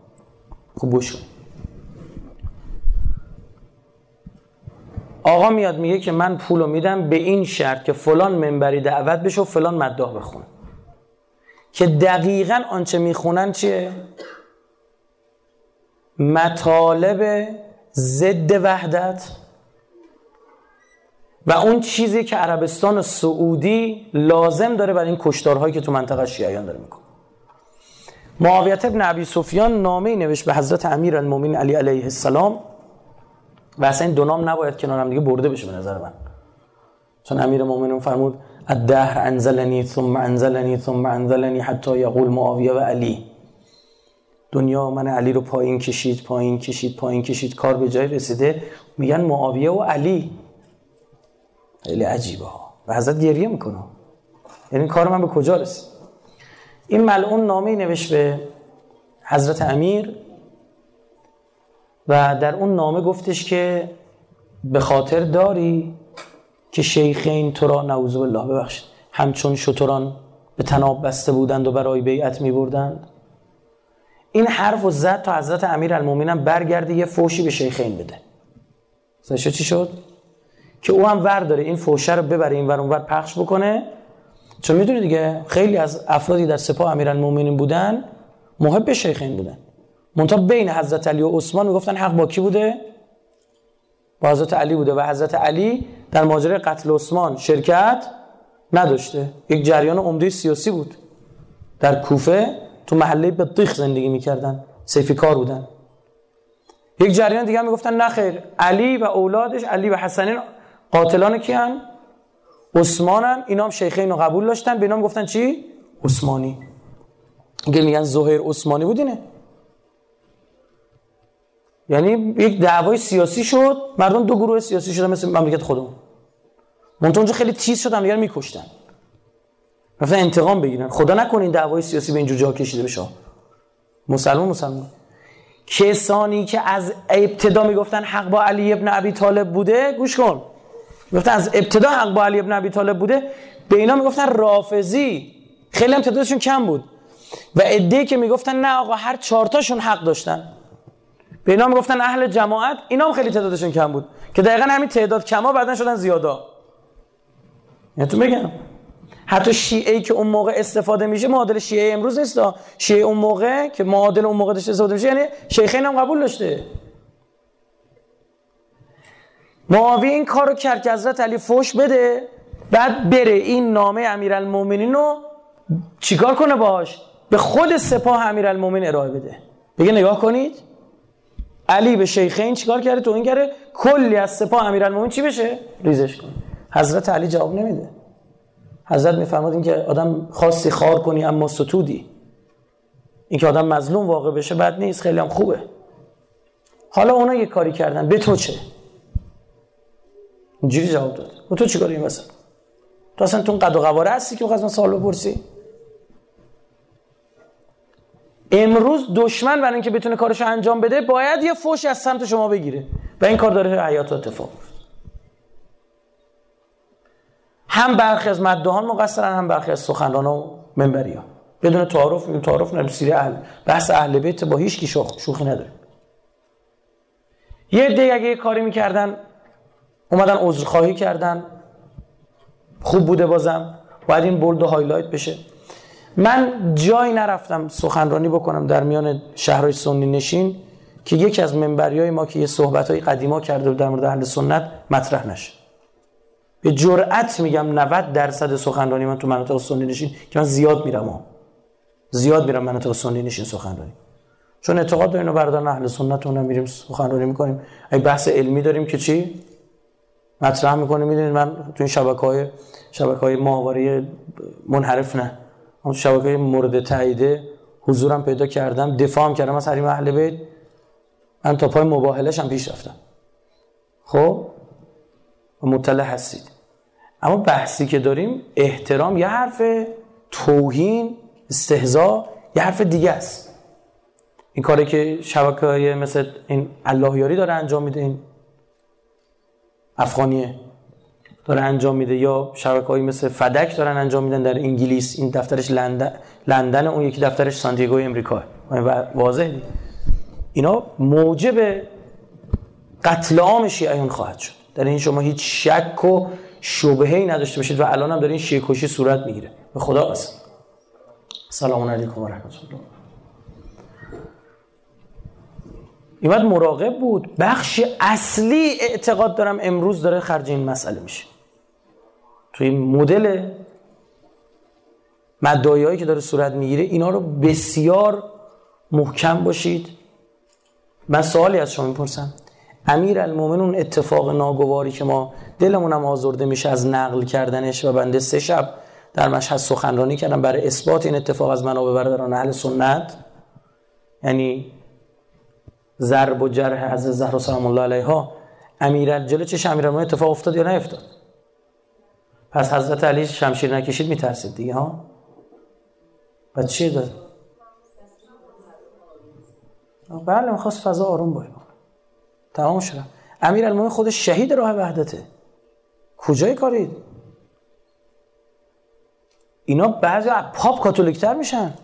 Speaker 2: خوب گوش کن. آقا میاد میگه که من پولو میدم به این شرط که فلان منبری دعوت بشه و فلان مداح بخونه. که دقیقا آنچه می‌خونن چیه؟ مطالب ضد وحدت. و اون چیزی که عربستان سعودی لازم داره برای این کشتارهایی که تو منطقه شیعیان داره می‌کنه. معاویت ابن عبی سفیان نامه نوشت به حضرت امیر المومین علی علیه السلام و اصلا این دو نام نباید کنار هم دیگه برده بشه به نظر من. چون امیر مومنین فرمود الدهر انزلنی ثم انزلنی ثم انزلنی حتی یقول معاویه و علی. دنیا من علی رو پایین کشید پایین کشید پایین کشید کار به جای رسیده. میگن معاویه و علی. خیلی عجیبه ها. و حضرت گریه می‌کنه یعنی کار من به کجا رسید؟ این ملعون نامه نوشت به حضرت امیر و در اون نامه گفتش که به خاطر داری که شیخین تو را نعوذ بالله ببخشید. همچون شتران به تناب بسته بودند و برای بیعت می بردند این حرف و زد تا حضرت امیر المومنین برگرده یه فوشی به شیخین بده. سشو چی شد؟ که او هم ور داره این فوشه رو ببره این ور اونور پخش بکنه. چون می‌دونی دیگه خیلی از افرادی در سپاه امیرالمومنین بودن محب شیخین بودن. منتها بین حضرت علی و عثمان می‌گفتن حق با کی بوده؟ با حضرت علی بوده. و حضرت علی در ماجرای قتل عثمان شرکت نداشته. یک جریان عمده سیاسی بود. در کوفه تو محله بطیخ زندگی می‌کردن. سیفی کار بودن. یک جریان دیگه می‌گفتن نه خیر. علی و اولادش علی و حسنین قاتلان کیان؟ عثمانن. اینا هم شیخین رو قبول داشتن. به اینا گفتن چی؟ عثمانی. اگه میگن زهیر عثمانی بود اینه. یعنی یک دعوای سیاسی شد. مردم دو گروه سیاسی شدن مثل مملکت خودمون. منتها اونجا خیلی تیز شدن. دیگر میکشتن. رفتن انتقام بگیرن. خدا نکنه این دعوای سیاسی به اینجور جا کشیده بشه. مسلمان مسلمان. کسانی که از ابتدا می‌گفتن حق با علی ابن ابی طالب بوده گوش کن. می‌گفتن از ابتدا حق با علی ابن ابی طالب بوده به اینا می‌گفتن رافضی. خیلی هم تعدادشون کم بود. و عده‌ای که می‌گفتن نه آقا هر چهارتاشون حق داشتن. به اینا می‌گفتن اهل جماعت اینا هم خیلی تعدادشون کم بود. که دقیقا همین تعداد کما بعدا شدن زیادا. یعنی تو بگم. حتی شیعه که اون موقع استفاده میشه معادل شیعه امروز نیست. شیعه اون موقع که معادل اون موقع داشته استفاده میشه یعنی شیخین هم قبول داشته. معاویه این کارو کرد که حضرت علی فوش بده بعد بره این نامه امیرالمومنین رو چیکار کنه باش به خود سپاه امیرالمومنین ارائه بده. بگه نگاه کنید. علی به شیخین چیکار کرده؟ تو این کرده کلی از سپاه امیرالمومنین چی بشه؟ ریزش کنه. حضرت علی جواب نمیده. حضرت میفرماد این که آدم خاصی خار کنی اما ستودی. این که آدم مظلوم واقع بشه بد نیست خیلی هم خوبه. حالا اونا یه کاری کردن. به تو چه؟ اینجوری جواب داد. و تو چیکار این وسط؟ تو اصلا تو قد و قواره هستی که بخواست من سوال بپرسی؟ امروز دشمن برای اینکه بتونه کارشو انجام بده باید یه فوش از سمت شما بگیره. و این کار داره حیات اتفاق هم برخی از مدهان مقصرن هم برخی از سخنران و منبری ها بدون تعارف میگم تعارف نداریم سیره اهل بحث اهل بیت با هیچ کی شوخی نداریم. یه عده اگه یه کاری می‌کردن اومدن عذرخواهی کردن. خوب بوده بازم. باید این bold و highlight بشه. من جایی نرفتم سخنرانی بکنم در میان شهرهای سنی نشین که یکی از منبری ما که یه صحبت های قدیما کرده در مورد اهل سنت مطرح نشه. به جرأت میگم 90 درصد سخنرانی من تو مناطق سنی نشین که من زیاد میرم ها. زیاد میرم مناطق سنی نشین سخنرانی. چون اعتقاد داریم برادران اهل سنت اونم میریم سخنرانی می‌کنیم. اگه بحث علمی داریم که چی؟ مطرح می‌کنه. می‌دونید من تو این شبکه های شبکه های ماهواره منحرف نه. اون شبکه مورد تاییده حضورم پیدا کردم. دفاع هم کردم. از حریم اهل بیت من تا پای مباهلش هم پیش رفتم. خب؟ مطلع هستید. اما بحثی که داریم احترام یه حرف توهین استهزا یه حرف دیگه است. این کاری که شبکه های مثل این اللهیاری داره انجام میده این افغانیه داره انجام میده یا شبکه مثل فدک دارن انجام میدن در انگلیس این دفترش لندن, لندن اون یکی دفترش سانتیاگو امریکا. واضح دید. اینا موجب قتل عام شیعیان خواهد شد. در این شما هیچ شک و شبهه‌ای نداشته باشید و الان هم داره این شیعه کشی صورت می‌گیره. به خدا قسم. سلام علیکم و رحمت الله. این مراقب بود. بخش اصلی اعتقاد دارم امروز داره خرج این مسئله میشه. توی مدل مدعایی که داره صورت می‌گیره اینا رو بسیار محکم باشید. من سوالی از شما می‌پرسم. امیر المومن اتفاق ناگواری که ما دلمونم آزرده میشه از نقل کردنش و بنده سه شب در مشهد سخنرانی کردم برای اثبات این اتفاق از منابع برادران اهل سنت. یعنی ضرب و جرح از زهر سلام الله علیها. امیر جلو چه امیر اتفاق افتاد یا نه افتاد پس حضرت علی شمشیر نکشید میترسید دیگه ها؟ و چی داد؟ بله می‌خواست فضا آروم باشه. تمام شد. امیر المومن خودش شهید راه وحدته. کجای کارید اینا بعضی پاپ کاتولیکتر میشن.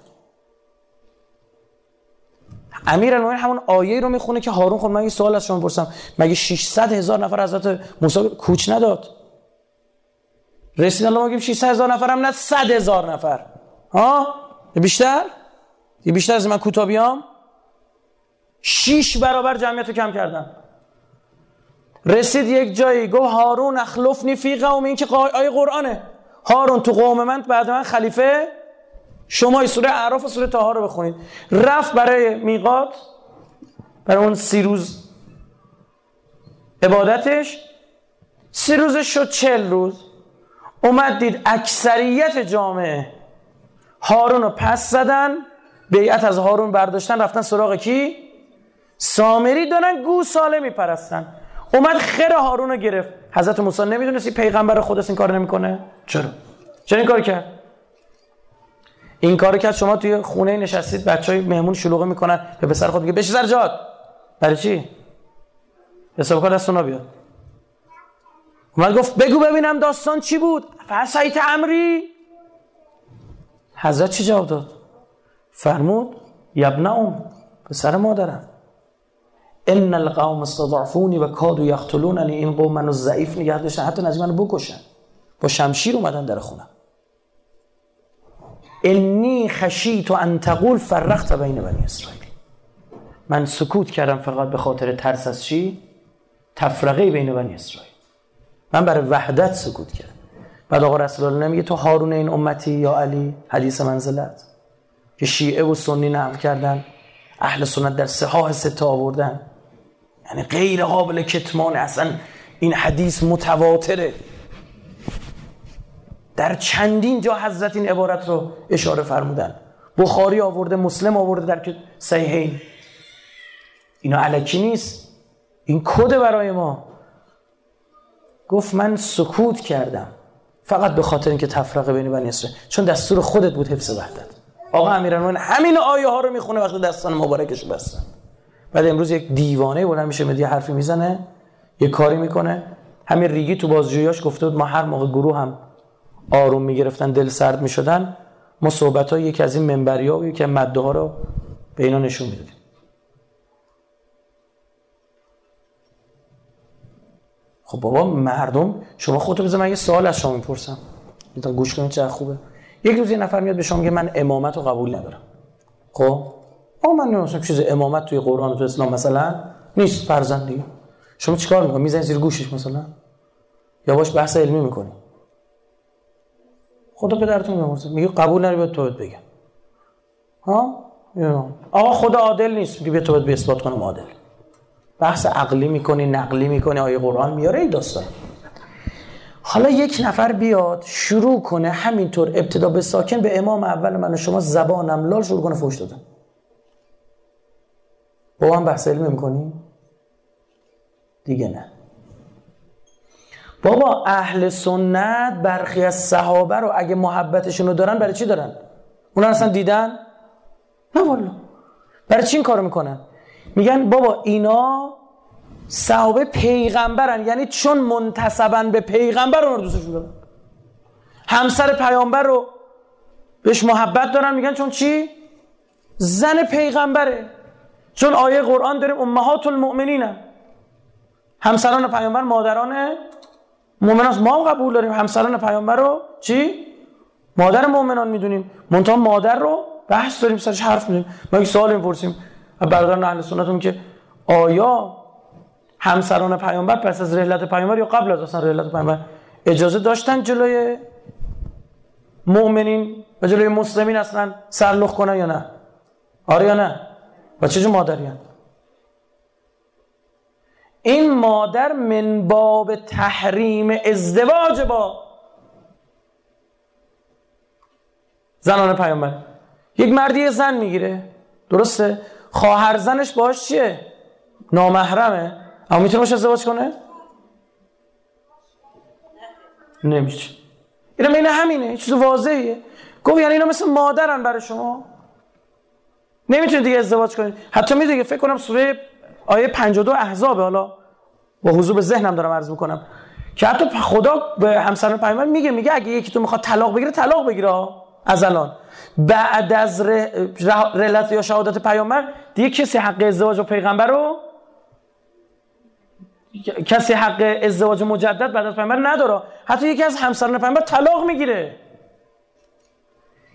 Speaker 2: امیر المومنین همون آیه رو می‌خونه که هارون خود من یه سوال از شما پرسم مگه 600 هزار نفر حضرت موسی کوچ نداد؟ رسید الله میگیم 600 هزار نفر هم نه 100 هزار نفر. ها؟ بیشتر؟ یه بیشتر از من کوتابیام؟ شیش برابر جمعیت رو کم کردن. رسید یک جایی گفت هارون اخلفنی فی قوم این که آیه قرآنه. هارون تو قوم من بعد من خلیفه شما سوره اعراف و سوره تاها رو بخونید. رفت برای میقات برای اون سی روز عبادتش. سی روزش شد چل روز. اومد دید اکثریت جامعه هارون رو پس زدن. بیعت از هارون برداشتن رفتن سراغ کی؟ سامری دارن گو ساله میپرستن. اومد خیر هارون رو گرفت. حضرت موسی نمی‌دونستی پیغمبر خودش این کار نمی‌کنه. چرا؟ چرا این کار کرد؟ این کار کرد شما توی خونه نشستید بچه های مهمون شلوغه می‌کنن به پسر خود میگه بشی سر جاد برای چی؟ حساب کار دستونا بیاد اومد گفت بگو ببینم داستان چی بود. فرسایت امری. حضرت چی جواب داد؟ فرمود یبنه اون پسر مادرم. ان القوم استضعفونی و کادو یقتلوننی این قوم منو ضعیف نگه داشتن حتی نزدیک منو بکشن. با شمشیر اومدن در خونم انی خشیت ان تقول فرقت بین بنی اسرائیل من سکوت کردم فقط به خاطر ترس از چی تفرقه بین بنی اسرائیل من برای وحدت سکوت کردم بعد آقا رسول الله نمیگه تو هارون این امتی یا علی حدیث منزلت که شیعه و سنی نقل کردن اهل سنت در صحاح سته آوردن یعنی غیر قابل کتمان اصلا این حدیث متواتره در چندین جا حضرت این عبارت رو اشاره فرمودن. بخاری آورده مسلم آورده در صحیحین. اینا علکی نیست. این کد برای ما. گفت من سکوت کردم. فقط به خاطر اینکه تفرقه بین بنی اسرائیل. چون دستور خودت بود حفظ وحدت. آقا امیرالمومنین همین آیه ها رو می‌خونه وقتی دستان مبارکش بستن. بعد امروز یک دیوانه بلند میشه مدی حرفی می‌زنه یه کاری می‌کنه. همین ریگی تو بازجویاش گفته بود ما هر موقع گروه هم آروم می‌گرفتن دل سرد می‌شدن. ما صحبت های یکی از این منبری ها و یکی مده ها رو به اینا نشون می‌دادیم. خب بابا مردم شما خودتو بذار من یه سوال از شما می‌پرسم. گوش کنید چه خوبه. یک روز یه نفر میاد به شما میگه من امامت رو قبول ندارم. خب؟ آ من نمی‌دونم چیز امامت توی قرآن و تو اسلام مثلا نیست فرزند دیگه. شما چیکار می‌کنی؟ می‌زنی زیر گوشش مثلا؟ یا باش بحث علمی می‌کنی. خدا پدرتون میامرزه میگه قبول نری بیاد تو بگم. ها؟ آقا خدا عادل نیست. میگه بیا تو باید اثبات کنم عادل. بحث عقلی می‌کنی نقلی می‌کنی آیه قرآن میاره این داستان. حالا یک نفر بیاد شروع کنه همینطور ابتدا به ساکن به امام اول من و شما زبانم لال شروع کنه فوش دادن. با هم بحث علمی می‌کنی؟ دیگه نه. بابا اهل سنت برخی از صحابه رو اگه محبتشون رو دارن برای چی دارن؟ اونا اصلا دیدن؟ نه والا برای چی این کارو می‌کنن؟ میگن بابا اینا صحابه پیغمبرن یعنی چون منتسبن به پیغمبر رو دوستشون دارن همسر پیامبر رو بهش محبت دارن میگن چون چی؟ زن پیغمبره چون آیه قرآن داریم امهات المؤمنین همسران پیامبر مادران مؤمنان ما هم قبول داریم. همسران پیامبر رو چی؟ مادر مؤمنان می‌دونیم. منتها مادر رو بحث داریم سرش حرف می‌دونیم ما یک سوال می‌پرسیم. برادران اهل سنتون که آیا همسران پیامبر پس از رحلت پیامبر یا قبل از اصلا رحلت پیامبر اجازه داشتن جلوی مؤمنین و جلوی مسلمین اصلا سرلخ کنن یا نه؟ آره یا نه؟ و چه مادری این مادر من باب تحریم ازدواج با زنان پیامبر. یک مردی زن می‌گیره. درسته؟ خواهر زنش باش چیه؟ نامحرمه. اما می‌تونه باش ازدواج کنه؟ نمیشه. اینا این همینه. چیز واضحیه. گفت یعنی اینا مثل مادرن برای شما. نمی‌تونید دیگه ازدواج کنید. حتی می‌دونید فکر کنم سوره آیه 52 احزاب حالا با حضور به ذهنم دارم عرض می‌کنم. که حتی خدا به همسران پیامبر میگه میگه اگه یکی تو می‌خواد طلاق بگیره طلاق بگیره از الان. بعد از رلت یا شهادت پیامبر دیگه کسی حق ازدواج با پیغمبر رو کسی حق ازدواج مجدد بعد از پیامبر نداره. حتی یکی از همسران پیامبر طلاق می‌گیره.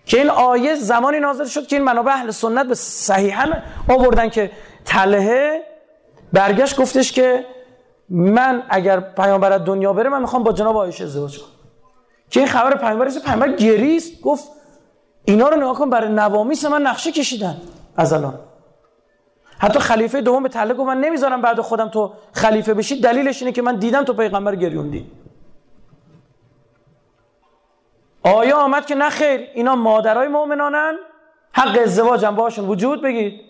Speaker 2: که این آیه زمانی نازل شد که این منابع اهل سنت به صحیحا آوردن که طلحه برگشت گفتش که من اگر پیامبر از دنیا بره من می‌خوام با جناب عایشه ازدواج کنم. که این خبر پیامبر پیامبر گریست. گفت اینا رو نگاه کن برای نوامیس من نقشه کشیدن از الان. حتی خلیفه دوم به تعلق من نمی‌ذارم بعد خودم تو خلیفه بشی. دلیلش اینه که من دیدم تو پیغمبر گریوندی. آیا آمد که نه خیر اینا مادرای مؤمنانن؟ حق ازدواج هم باشون وجود بگید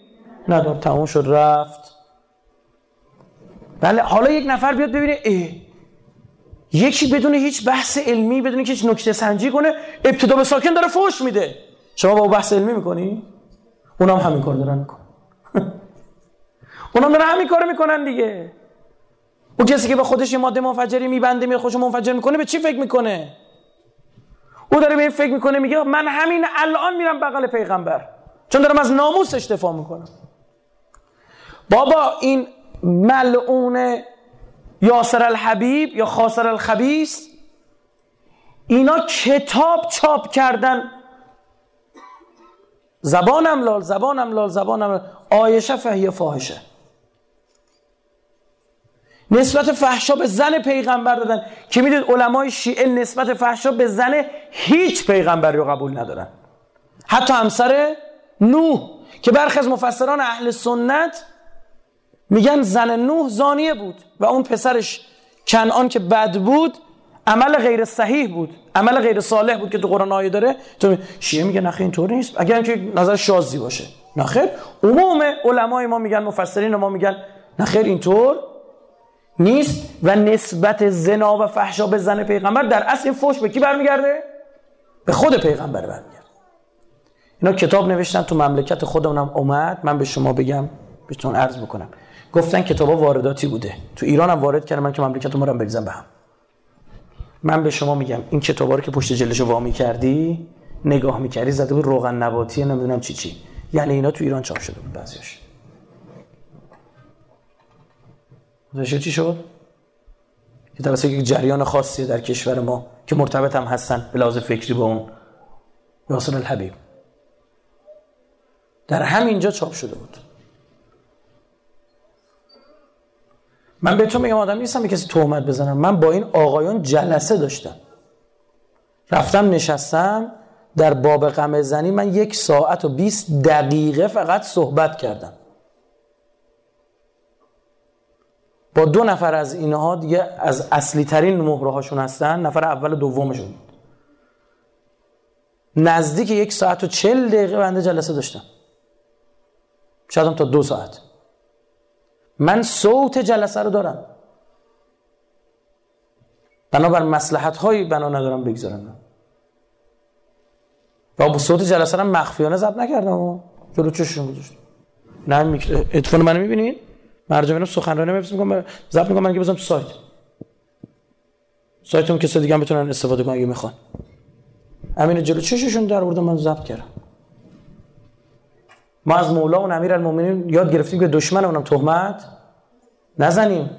Speaker 2: ندار تموم شد رفت. بله حالا یک نفر بیاد ببینه اه یکی بدون هیچ بحث علمی بدون هیچ نکته سنجی کنه ابتدا به ساکن داره فوش میده. شما با بحث علمی می‌کنی؟ اونام همین کار دارن می‌کنن. اونام دارن همین کار می‌کنن دیگه. اون کسی که به خودش یه ماده منفجری میبنده میره خودش منفجر می‌کنه به چی فکر می‌کنه؟ او داره به این فکر می‌کنه میگه من همین الان میرم بغل پیغمبر. چون دارم از ناموس دفاع می‌کنم. بابا این ملعون یاسر الحبیب یا خاسر الخبیس اینا کتاب چاپ کردن. زبانم لال زبانم لال زبانم لال. آیشه فهیه فاحشه. نسبت فحشا به زن پیغمبر دادن. که می‌دید علمای شیعه نسبت فحشا به زن هیچ پیغمبری رو قبول ندارن. حتی همسر نوح که برخی از مفسران اهل سنت میگن زن نوح زانیه بود و اون پسرش کنعان که بد بود عمل غیر صحیح بود عمل غیر صالح بود که تو قرآن آیه داره. تو شیعه میگه نخیر اینطور نیست. اگر که نظر شازی باشه. نخیر عموم علمای ما میگن مفسرین ما میگن نخیر اینطور نیست و نسبت زنا و فحشا به زن پیغمبر در اصل این فوش به کی برمیگرده؟ به خود پیغمبر برمیگرده. اینا کتاب نوشتن تو مملکت خودمونم اومد. من به شما بگم بهتون عرض بکنم. گفتن کتابا وارداتی بوده. تو ایران هم وارد کردم. من که مملکت ما رو بریزم به هم. من به شما میگم این کتابا رو که پشت جلدشو وا کردی نگاه می‌کردی زده بود روغن نباتی نمی‌دونم چی چی. یعنی اینا تو ایران چاپ شده بود بعضیش متوجه چی شد؟ که توسط یک جریان خاصی در کشور ما که مرتبط هم هستن به لحاظ فکری با اون یاسر الحبیب. در همینجا چاپ شده بود. من به تو میگم آدم نیستم به کسی تهمت بزنم. من با این آقایان جلسه داشتم. رفتم نشستم. در باب غم زنی من یک ساعت و 20 دقیقه فقط صحبت کردم. با دو نفر از اینها دیگه از اصلی ترین مهره هاشون هستن. نفر اول دومشون نزدیک یک ساعت و چل دقیقه بنده جلسه داشتم. شاید تا دو ساعت. من صوت جلسه رو دارم. بنابر مسلحت هایی بنا ندارم بگذارم. و با صوت جلسه رو مخفیانه ضبط نکردم. جلو چشم گذاشتم. نه ادفون منو می‌بینید مرجع میرم سخنرانی میفرستم میگم ضبط می‌کنم من که بزنم سایت سایت. اون کسی دیگه هم بتونن استفاده کنن اگه می‌خوان. امین جلو چششون در آوردم من ضبط کردم. ما از مولا و امیر المومنین یاد گرفتیم که دشمن اونم تهمت نزنیم.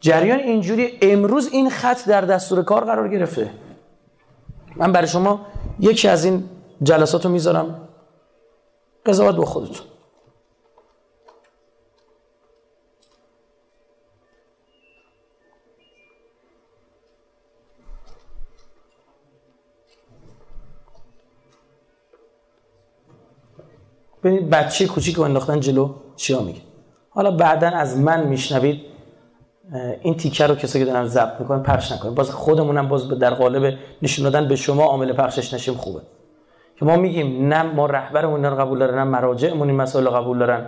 Speaker 2: جریان اینجوری امروز این خط در دستور کار قرار گرفته. من برای شما یکی از این جلسات رو می‌ذارم. قضاوت با خودتون. ببینید بچه کوچیک رو انداختن جلو چیا میگه حالا بعدا از من میشنوید این تیکر رو کسی که دارن ضبط می‌کنن پخش نکنید باز خودمونم باز در قالب نشون دادن به شما عامل پخشش نشیم خوبه. که ما میگیم نه ما رهبرمون رو قبول دارن نه مراجعمون این مسائل رو قبول دارن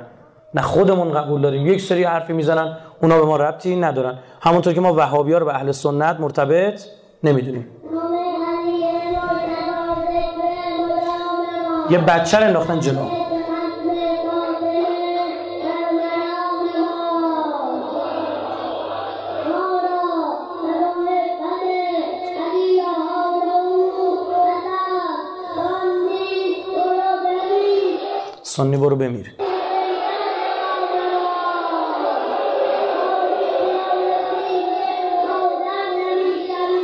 Speaker 2: نه خودمون قبول داریم. یک سری حرفی می‌زنن اونا به ما ربطی ندارن. همونطور که ما وهابی ها رو به اهل سنت مرتبط نمی‌دونیم. یه بچه رو انداختن جلو. سنی برو بمیر.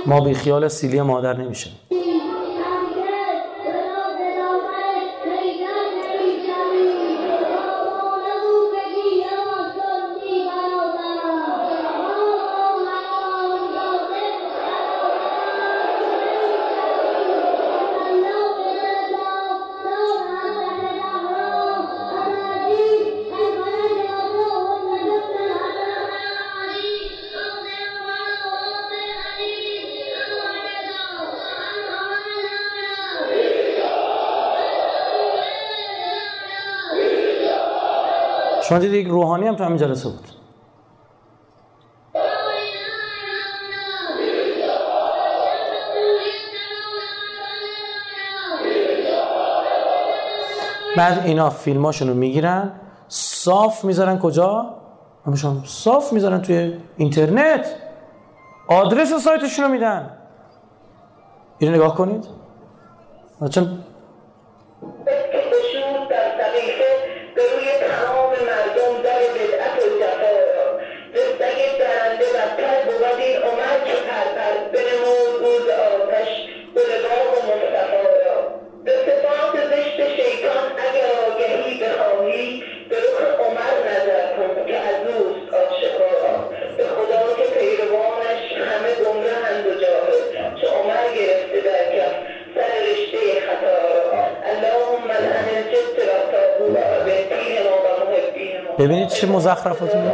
Speaker 2: ما بی خیال سیلی مادر نمیشه شما دیدید یک روحانی هم تو همین جلسه بود؟ بعد اینا فیلماشونو می‌گیرن صاف می‌ذارن کجا؟ همشون صاف می‌ذارن توی اینترنت. آدرس سایتشون رو میدن. اینو نگاه کنید. چون ببینید چه مزخرفاتی
Speaker 5: بود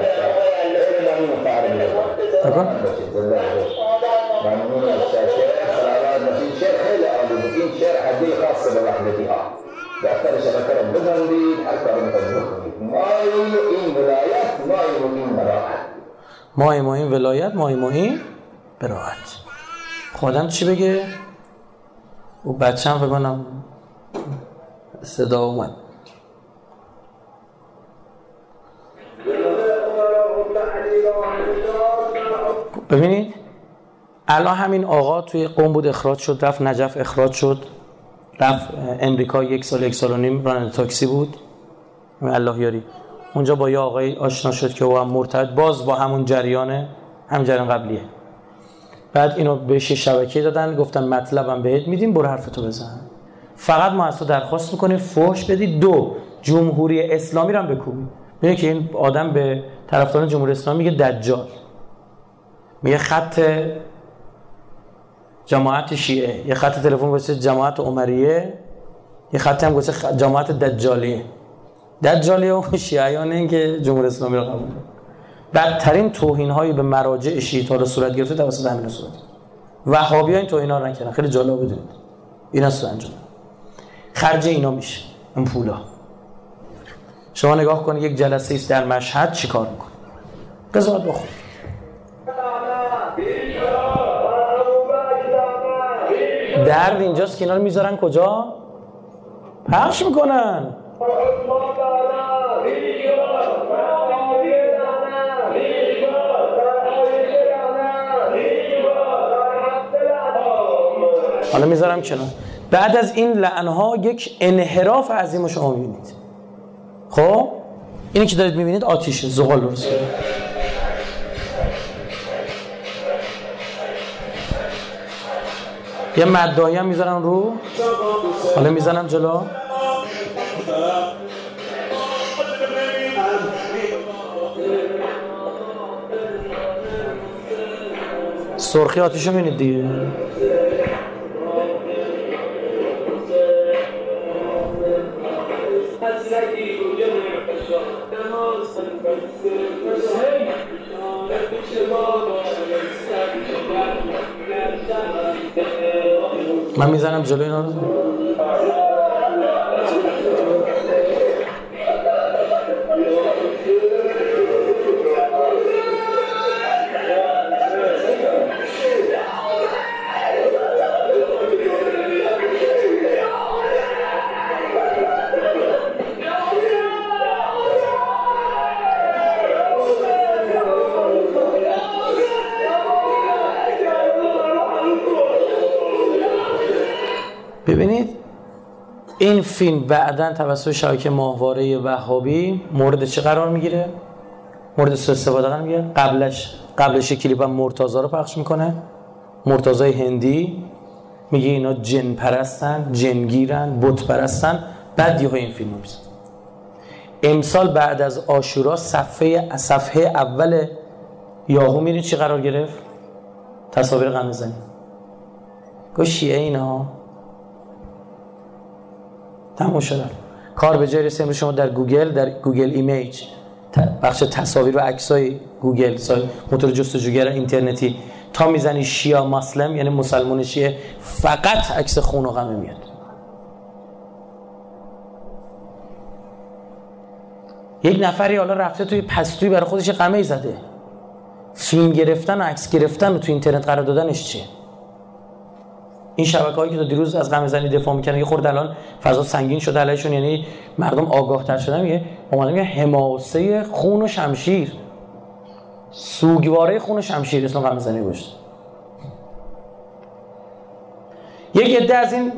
Speaker 5: رو ببندید هر کار می‌خواید بکنید مای ولایت مای
Speaker 2: مای ما مای ما خودم چی بگه؟ او بچه هم فکر کنم صدا اومد. ببینید الان همین آقا توی قوم بود اخراج شد رفت نجف اخراج شد. رفت امریکا یک سال یک سال و نیم راننده تاکسی بود. الله یاری. اونجا با یه آقای آشنا شد که او هم مرتد. باز با همون جریانه هم جریان قبلیه. بعد اینو بهش شبکه دادن گفتن مطلبم بهت میدیم برو حرفتو بزن. فقط ما از تو درخواست می‌کنیم فوش بدی دو جمهوری اسلامی رو هم بکوبی. که این آدم به طرفداران جمهوری اسلامی میگه دجال. میگه خط جماعت شیعه یه خط تلفن گذاشته جماعت عمریه یه خط هم گذاشته جماعت دجالیه. دجالیه و شیعیان این که جمهوری اسلامی رو قبول. بدترین توهین هایی به مراجع شیعه رو صورت گرفته توسط همین صورت وهابی ها این توهین ها رو نکردن. خیلی جالب بدونید. اینا سو انجام. خرج اینا میشه. این پولا. شما نگاه کنید یک جلسه است در مشهد چیکار می‌کنه قضاوت با درد اینجاست که اینا رو می‌ذارن کجا؟ پخش می‌کنن. حالا می‌ذارم کنار. بعد از این لعنها یک انحراف عظیم شما می‌بینید. خب؟ اینی که دارید می‌بینید آتیشه زغال درست. یه مدایی هم می‌ذارم رو. حالا می‌زنم جلو. سرخی آتیش رو می‌بینید دیگه؟ من می‌زنم جلو اینا؟ این فیلم بعدا توسط شبکه ماهواره وهابی مورد چه قرار می‌گیره؟ مورد سوء استفاده قرار می‌گیره؟ قبلش قبلش کلیپ هم مرتضی رو پخش می‌کنه. مرتضی هندی میگه اینا جن پرستن جنگیرن بت پرستن بعد یهو این فیلم میزن امسال بعد از آشورا صفحه صفحه اول یاهو میرید چی قرار گرفت؟ تصاویر غم زنی اینا؟ تموم شدن کار به جای شما در گوگل در Google Image بخش تصاویر و عکسای گوگل سای موتور جستجوگر اینترنتی. تا می‌زنی Shia Muslim یعنی مسلمان شیعه فقط عکس خون و غمه میاد. یک نفری حالا رفته توی پستوی برای خودش غمه زده. فیلم گرفتن و عکس گرفتن و تو اینترنت قرار دادنش چیه؟ این شبکه که تا دیروز از غم زنی دفاع می‌کنن یه خورده الان فضا سنگین شده علیشون یعنی مردم آگاه تر شدن. میگه اومدن میگه حماسه خون و شمشیر. سوگواره خون و شمشیر اسم غم زنی گوشت یک عده از این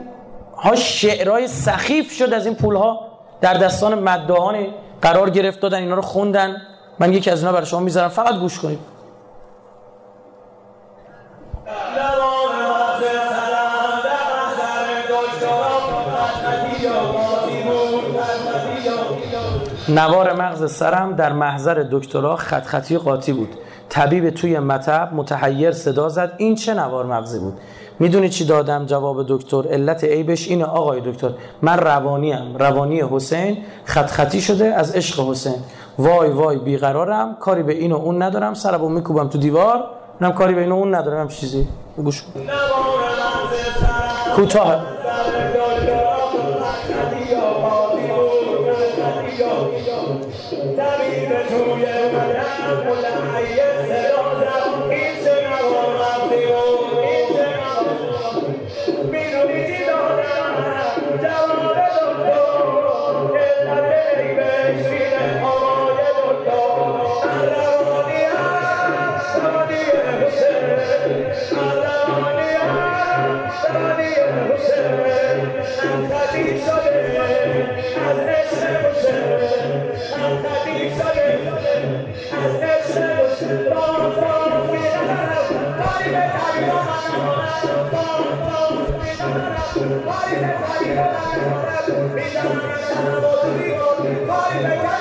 Speaker 2: ها شعرهای سخیف شد از این پول ها در دستان مدهانی قرار گرفت دادن اینا رو خوندن. من یکی از اینا برای شما می‌ذارم فقط گوش کنید. نوار مغز سرم در محضر دکترا خط خطی قاطی بود. طبیب توی مطب متحیر صدا زد. این چه نوار مغزی بود؟ می‌دونی چی دادم؟ جواب دکتر. علت عیبش اینه آقای دکتر. من روانیم. روانی حسین. خط خطی شده از عشق حسین. وای وای بیقرارم. کاری به این و اون ندارم. سرمو میکوبم تو دیوار. منم کاری به این و اون ندارم هم چیزی گوش کوتاه.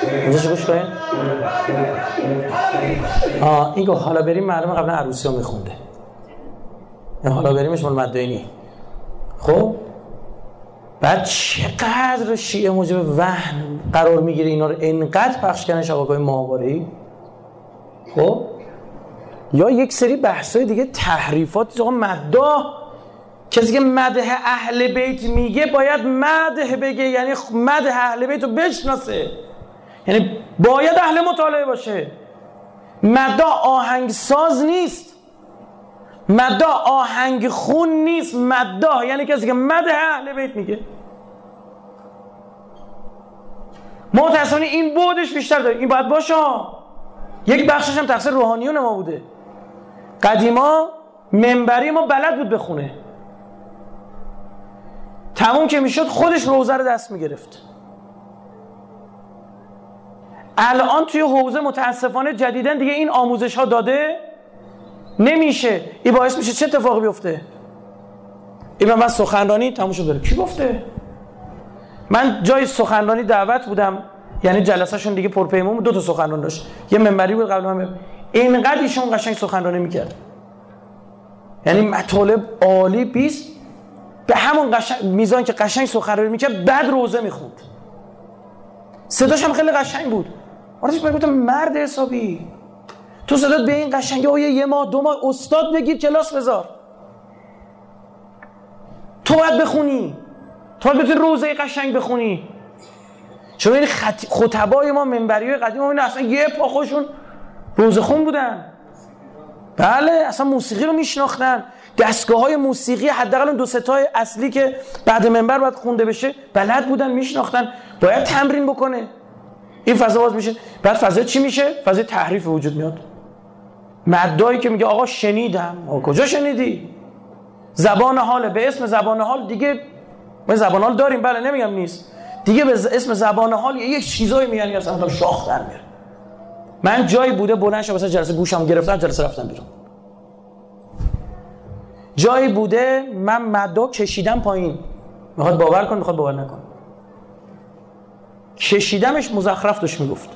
Speaker 2: اینجا گوش کنین؟ آه این گفت حالا بریم معلومه قبلا عروسی رو میخونده. این حالا بریمش مال مدینی خب؟ بعد چقدر شیعه موجب وهن قرار می‌گیره اینا رو؟ انقدر پخش کردن شبکه‌های ماهواره‌ای خب؟ یا یک سری بحث‌های دیگه تحریفات آقا مداح کسی که مده اهل بیت میگه باید مده بگه یعنی مده اهل بیت رو بشناسه. یعنی باید اهل مطالعه باشه. مدا آهنگ ساز نیست. مدا آهنگ خون نیست. مدا یعنی کسی که مده اهل بیت میگه. ما متاسفانه این بودش بیشتر داره. این باید باشه. یک بخشش هم تقصیر روحانیون ما بوده. قدیما منبری ما بلد بود بخونه. تموم که می‌شد خودش روزه رو دست می‌گرفت. الان توی حوزه متاسفانه جدیدن دیگه این آموزش ها داده نمیشه. این باعث میشه چه اتفاقی بیفته؟ این من سخنرانی تموم شد داره کی گفته؟ من جای سخنرانی دعوت بودم. یعنی جلسهشون دیگه پرپیمون دو تا سخنران داشت. یه منبری بود قبل من. اینقدر ایشون قشنگ سخنرانی می‌کرد. یعنی مطالب عالی بیست. به همون قشنگ میزان که قشنگ سخنرانی می‌کرد بعد روزه می‌خوند. صداش هم خیلی قشنگ بود. آرش من گفتم مرد حسابی. تو صدات به این قشنگی آیه یه ماه دو ماه استاد بگیر کلاس بذار. تو باید بخونی. تو باید بتونی روزه قشنگ بخونی. چون این خط... خطبای ما منبری های قدیم ما اصلا یه پا خودشون روزه خون بودن. بله اصلا موسیقی رو میشناختن. دستگاه های موسیقی حداقل دو ستای اصلی که بعد منبر باید خونده بشه بلد بودن میشناختن. باید تمرین بکنه. این فضا باز میشه. بعد فضا چی میشه؟ فضا تحریف وجود میاد. مدایی که میگه آقا شنیدم. آقا کجا شنیدی؟ زبان حاله به اسم زبان حال دیگه ما زبان حال داریم. بله نمیگم نیست. دیگه به اسم زبان حال یک چیزایی میگن که اصلا شاخ در میره من جایی بوده بلند شدم مثلا جلسه گوشم گرفتم جلسه رفتم بیرون. جایی بوده من مدا کشیدم پایین. می‌خواد باور کن می‌خواد باور نکن. کشیدمش مزخرف داشت می‌گفت.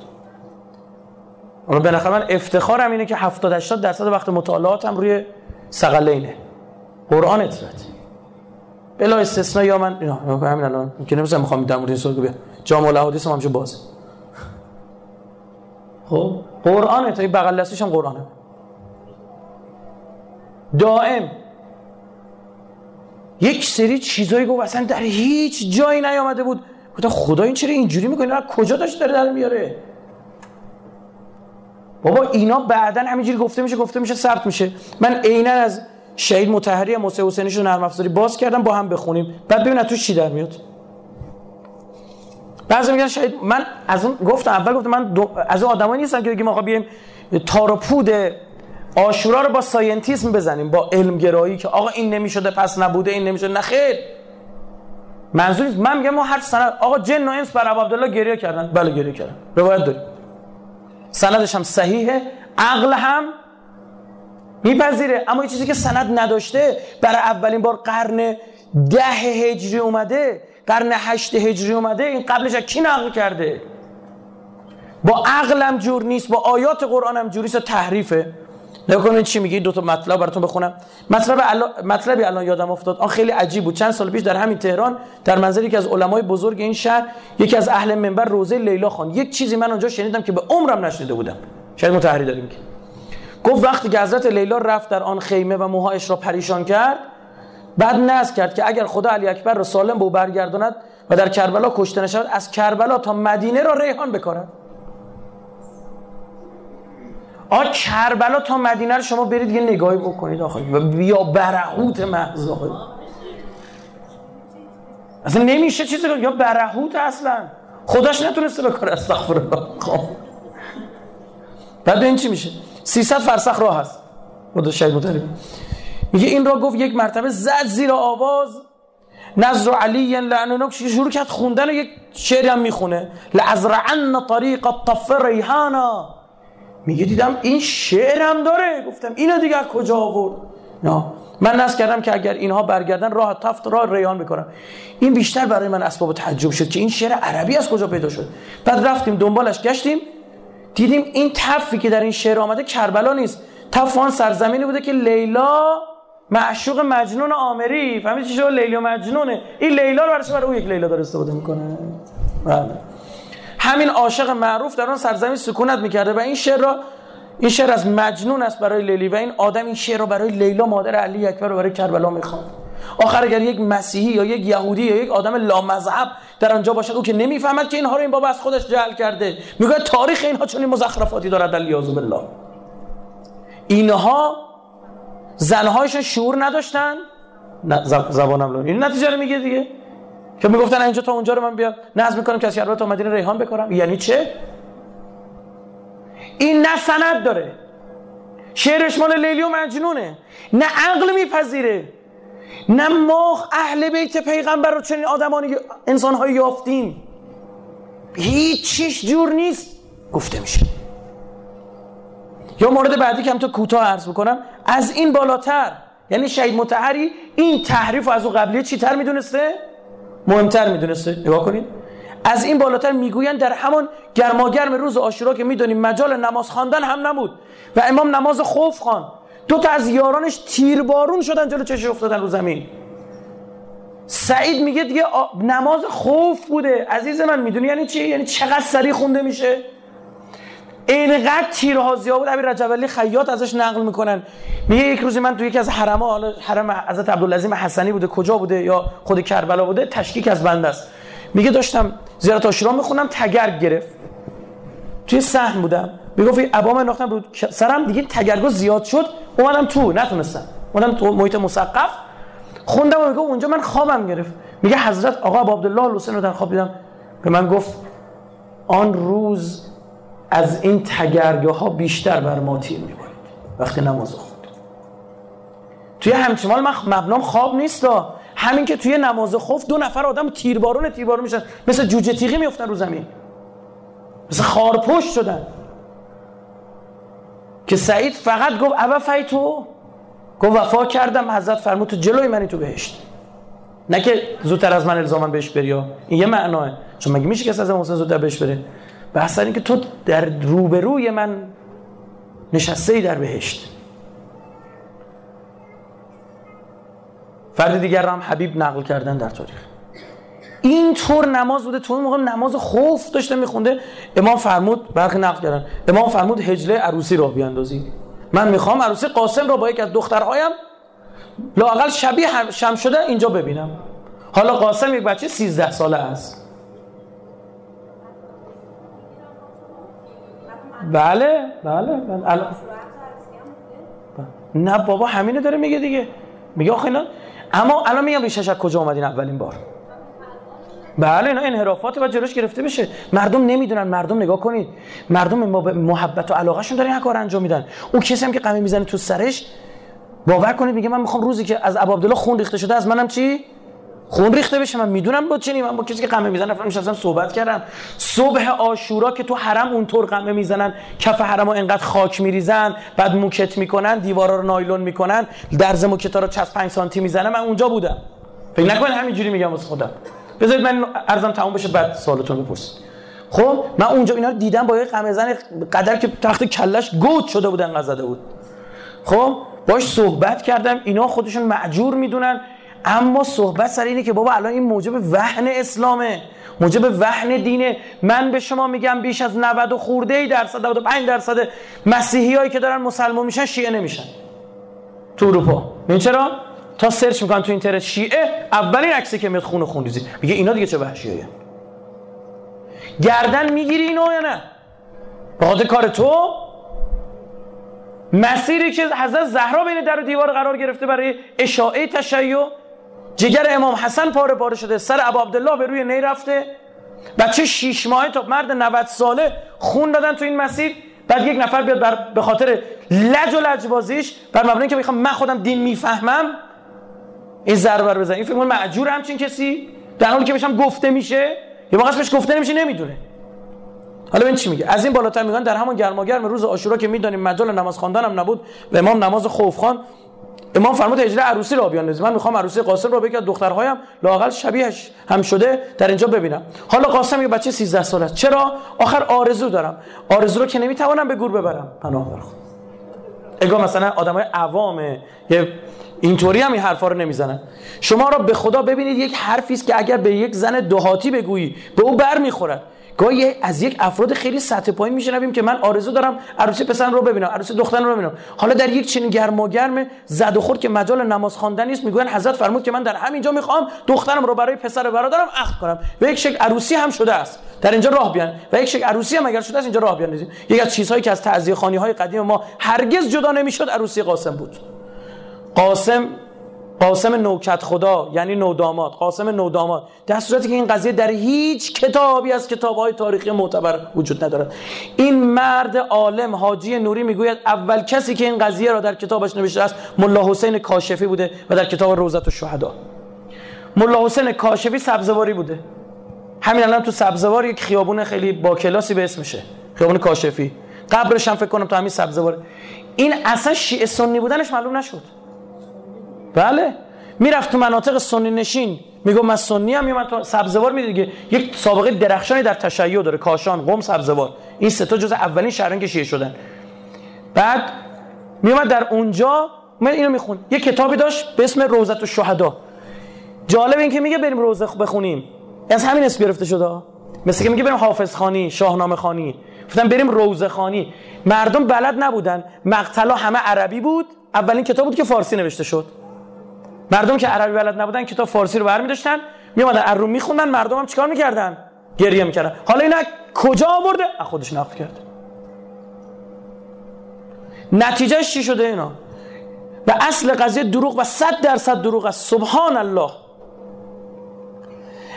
Speaker 2: حالا بالاخره من افتخارم اینه که 70 80 درصد وقت مطالعاتم روی سقلینه قرآن اطرت بلا استثنا یا من اینا همین الان. که نمی‌ذارم می‌خوام در مورد این سوال بیا جامع الاحادیث هم همشه باز خب؟ قرآن تا بغل دستش هم قرآنه. دائم. یک سری چیزایی گفت اصلا در هیچ جایی نیامده بود. گفتم خدا این چرا اینجوری می‌کنه کجا داشت داره در میاره؟ بابا اینا بعدا همینجوری گفته میشه گفته میشه ثبت میشه. من عینا از شهید مطهری موسی حسینی رو نرم افزاری باز کردم با هم بخونیم. بعد ببین تو چی در میاد. بعضی میگن شهید من از اون گفتم اول گفتم من. از اون آدمایی نیستم که بگیم آقا بیایم تار و پود آشورا رو با ساینتیسم بزنیم با علم گرایی که آقا این نمی‌شده پس نبوده این نمی‌شده. نه خیر. منظور نیست. من میگم ما هر سند آقا جن و انس بر عبدالله گریه کردن. بله گریه کردن. روایت داریم. سندش هم صحیحه. عقل هم میپذیره. اما یه چیزی که سند نداشته برای اولین بار قرن ده هجری اومده. قرن هشت هجری اومده. این قبلش کی نقل کرده؟ با عقلم جور نیست با آیات قرآن هم جوریست تحریفه. نگاه چی میگی؟ دو تا مطلب براتون بخونم. مطلب الان مطلبی الان یادم افتاد. آن خیلی عجیب بود. چند سال پیش در همین تهران در منزلی که از علمای بزرگ این شهر یکی از اهل منبر روزه لیلا خان. یک چیزی من اونجا شنیدم که به عمرم نشنیده بودم. شاید متحری داریم که. گفت وقتی که حضرت لیلا رفت در آن خیمه و موهایش را پریشان کرد بعد نذر کرد که اگر خدا علی اکبر را سالم به برگرداند و در کربلا کشته نشود از کربلا تا مدینه را ریحان بکارد. آ کربلا تا مدینه رو شما برید یه نگاهی بکنید آخه و بیا برهوت محض آخه اصلا نمیشه چیزی یا برهوت اصلا. خداش نتونسته بکاره استغفر الله خب. بعد این چی میشه. 300 فرسخ راه هست. خدا شاید متریم میگه این را گفت یک مرتبه زد زیر آواز. نظر علی لعنه شروع کرد خوندن یک شعری هم می‌خونه. لازرعن طریق الطف ریحانا. میگه دیدم این شعر هم داره. گفتم اینو دیگه کجا آورد؟ نه. من نصب کردم که اگر اینها برگردن راه تفت راه ریان می‌کنم این بیشتر برای من اسباب تعجب شد که این شعر عربی از کجا پیدا شد. بعد رفتیم دنبالش گشتیم. دیدیم این تفی که در این شعر آمده کربلا نیست. تف سرزمینی بوده که لیلا معشوق مجنون آمری. فهمید چی شد؟ لیلا مجنونه. این لیلا رو برای او یک لیلا داره استفاده می‌کنه؟ بله. همین عاشق معروف در آن سرزمین سکونت می‌کرده و این شعر را این شعر از مجنون است برای لیلی و این آدم این شعر را برای لیلا مادر علی اکبر و برای کربلا می‌خواد. آخر اگر یک مسیحی یا یک یهودی یا یک آدم لامذهب در آنجا باشد او که نمی‌فهمد که اینها رو این بابا از خودش جعل کرده. میگه تاریخ اینها چون این مزخرفاتی دارد الیاذ بالله. اینها زنهایشون شعور نداشتن. زبانم این نتیجه رو میگه دیگه. که می‌گفتن اینجا تا اونجا رو من بیام. نظم می‌کنم که از شربت تا مدینه ریحان بکارم. یعنی چه؟ این نه سند داره. شعرش مال لیلی و مجنونه. نه عقل میپذیره. نه ما اهل بیت پیغمبر رو چنین آدمانی انسان یافتیم هیچ چیش جور نیست. گفته میشه. یا مورد بعدی که هم تو کوتاه عرض بکنم از این بالاتر. یعنی شهید متحری این تحریف از او قبلی چی تر می‌دونسته؟ مهمتر می‌دونسته؟ نگاه کنید از این بالاتر می‌گویند در همان گرماگرم روز آشورا که می‌دونیم مجال نماز خواندن هم نبود و امام نماز خوف خوان دو تا از یارانش تیربارون شدن جلو چشش افتادن رو زمین. سعید میگه دیگه نماز خوف بوده. عزیز من می‌دونی یعنی چی؟ یعنی چقدر سریع خونده میشه؟ اینقدر تیرهازی ها بود ابی رجب علی خیاط ازش نقل می‌کنن. میگه یک روزی من تو یکی از حرم حالا حرم حضرت عبدالعظیم حسنی بوده کجا بوده یا خود کربلا بوده تشکیک از بنده است. میگه داشتم زیارت عاشورا می‌خونم تگرگ گرفت. توی سهم بودم. می‌گفت ابا من انداختم رو سرم دیگه تگرگو زیاد شد. اومدم تو نتونستم. اومدم تو محیط مسقف. خوندم و میگه اونجا من خوابم گرفت. میگه حضرت آقا عبدالله الحسین رو در خواب دیدم. به من گفت آن روز از این تگرگه ها بیشتر بر ما تیر میبارید وقتی نماز خود توی همچنان من مبنام خواب نیست همین که توی نماز خوف دو نفر آدم تیربارون تیربارون میشن. مثل جوجه تیغی میفتن رو زمین. مثل خارپشت شدن. که سعید فقط گفت ابا فیتو گفت وفا کردم. حضرت فرمود تو جلوی منی تو بهشت. نه که زودتر از من الزامن بهش بری این یه معناه. چون مگه میشه که از حسین زودتر بهش بره؟ بحث این که تو در روبروی من نشسته ای در بهشت. فرد دیگر هم حبیب نقل کردن در تاریخ. این طور نماز بوده تو اون موقع نماز خوف داشته میخونده. امام فرمود برخی نقل کردن. امام فرمود هجله عروسی را بیاندازی. من می‌خوام عروسی قاسم را با یک از دخترهایم لاقل شبیه شم شده اینجا ببینم. حالا قاسم یک بچه 13 ساله است. بله بله, بله. نه بابا همینه داره میگه دیگه. میگه آخه اما الان میگم ریشش از کجا اومدین اولین بار؟ بله اینا انحرافات و جلوش گرفته بشه مردم نمی‌دونن. مردم نگاه کنید. مردم محبت و علاقه شون دارن این کار انجام میدن. اون کسی هم که قمه می‌زنه تو سرش باور کنید میگه من می‌خوام روزی که از ابو عبدالله خون ریخته شده از منم چی؟ خون ریخته بشه. من می‌دونم با چنین من با کسی که قمه می‌زنه رفتم نشستم صحبت کردم. صبح آشورا که تو حرم اونطور قمه می‌زنن کف حرم ها انقدر خاک میریزن بعد موکت می‌کنن دیوارا رو نایلون می‌کنن درز موکتا رو 5 سانتی می‌زنه. من اونجا بودم. فکر نکنید همینجوری میگم واسه خودم. بذارید من ارزم تموم بشه بعد سوالتون بپرسید. خب من اونجا اینا رو دیدم با یه قمه زن قدر که تخت کلش گوت شده بود انقدر زده بود. خب باش صحبت کردم. اینا خودشون معجور می‌دونن. اما صحبت سر اینه که بابا الان این موجب وحن اسلامه. موجب وحن دینه. من به شما میگم بیش از 90 خورده ای درصد 95 درصد مسیحی هایی که دارن مسلمان میشن شیعه نمیشن. تو اروپا. این چرا؟ تا سرچ می‌کنن تو اینترنت شیعه اولین عکسی که میاد خون خون ریزی میگه اینا دیگه چه وحشیه گردن می‌گیری اینو یا نه؟ بعد کار تو؟ مسیری که حضرت زهرا بین در و دیوار قرار گرفته برای اشاعه تشیع جگر امام حسن پاره پاره شده. سر ابو عبدالله به روی نی رفته. بچه شیش ماهه تا مرد 90 ساله خون دادن تو این مسیر. بعد یک نفر بیاد بر به خاطر لج و لجبازیش بر مبنای که می‌خوام من خودم دین می‌فهمم این ضربه رو بزن این فکر معجور همچین کسی. در حالی که بهشم گفته میشه یه واقعا بهش گفته نمیشه نمی‌دونه. حالا این چی میگه. از این بالاتر میگن در همون گرماگرم روز عاشورا که می‌دانیم مجال نماز خواندن هم نبود. و امام نماز خوف خوان امام فرمود اجرا عروسی را بیان من می‌خوام عروسی قاسم رو بگم دخترهایم لاقل شبیهش هم شده. در اینجا ببینم. حالا قاسم یه بچه 13 ساله است. چرا؟ آخر آرزو دارم. آرزو رو که نمی‌توانم به گور ببرم. پناه بر خود اگه مثلا آدمای عوامه یه اینطوری هم این حرفا رو نمی‌زنن. شما را به خدا ببینید یک حرفی است که اگر به یک زن دهاتی بگویی به او بر می‌خورد. گاهی از یک افراد خیلی سطح پایین میشنویم که من آرزو دارم عروسی پسر رو ببینم عروسی دختر رو ببینم حالا در یک چنین گرم و گرم زد و خورد که مجال نماز خواندن نیست. میگن حضرت فرمود که من در همینجا می‌خوام دخترم رو برای پسر برادرم عقد کنم و یک شکل عروسی هم شده است. در اینجا راه بیان و یک شکل عروسی هم اگر شده است اینجا راه بیان یک از چیزهایی که از تعزیه خانی های قدیم ما هرگز جدا نمی‌شد عروسی قاسم بود. قاسم قاسم نوکت خدا یعنی نوداماد قاسم نوداماد. در صورتی که این قضیه در هیچ کتابی از کتابهای تاریخی معتبر وجود ندارد. این مرد عالم حاجی نوری می‌گوید اول کسی که این قضیه را در کتابش نوشته است ملا حسین کاشفی بوده و در کتاب روزت الشهدا. ملا حسین کاشفی سبزواری بوده. همین الان تو سبزوار یک خیابون خیلی با کلاسی به اسمشه خیابون کاشفی. قبرش هم فکر کنم تو همین سبزوار. این اصلا شیعه سنی بودنش معلوم نشد. بله. می‌رفت تو مناطق سنی نشین. میگم من سنی هم من تو سبزوار می‌دید دیگه. یک سابقه درخشانی در تشیع داره. کاشان قم سبزوار. این سه تا جز اولین شهران که شیعه شدن. بعد میومد در اونجا. من اینو میخون. یه کتابی داشت به اسم روزت الشهدا. جالب این که میگه بریم روزه بخونیم. از همین اسم گرفته شده. مثل که میگه بریم حافظ خانی شاهنامه خانی. گفتن بریم روزه خانی. مردم بلد نبودن. مقتلا همه عربی بود. اولین کتاب بود که فارسی نوشته شد. مردم که عربی بلد نبودن کتاب فارسی رو برمی داشتن میومدن از رو میخوندن مردم هم چیکار می‌کردن؟ گریه می‌کردن. حالا اینا کجا آورده؟ خودش نقل کرد. نتیجهش چی شده اینا؟ و اصل قضیه دروغ و صد درصد دروغ است. سبحان الله.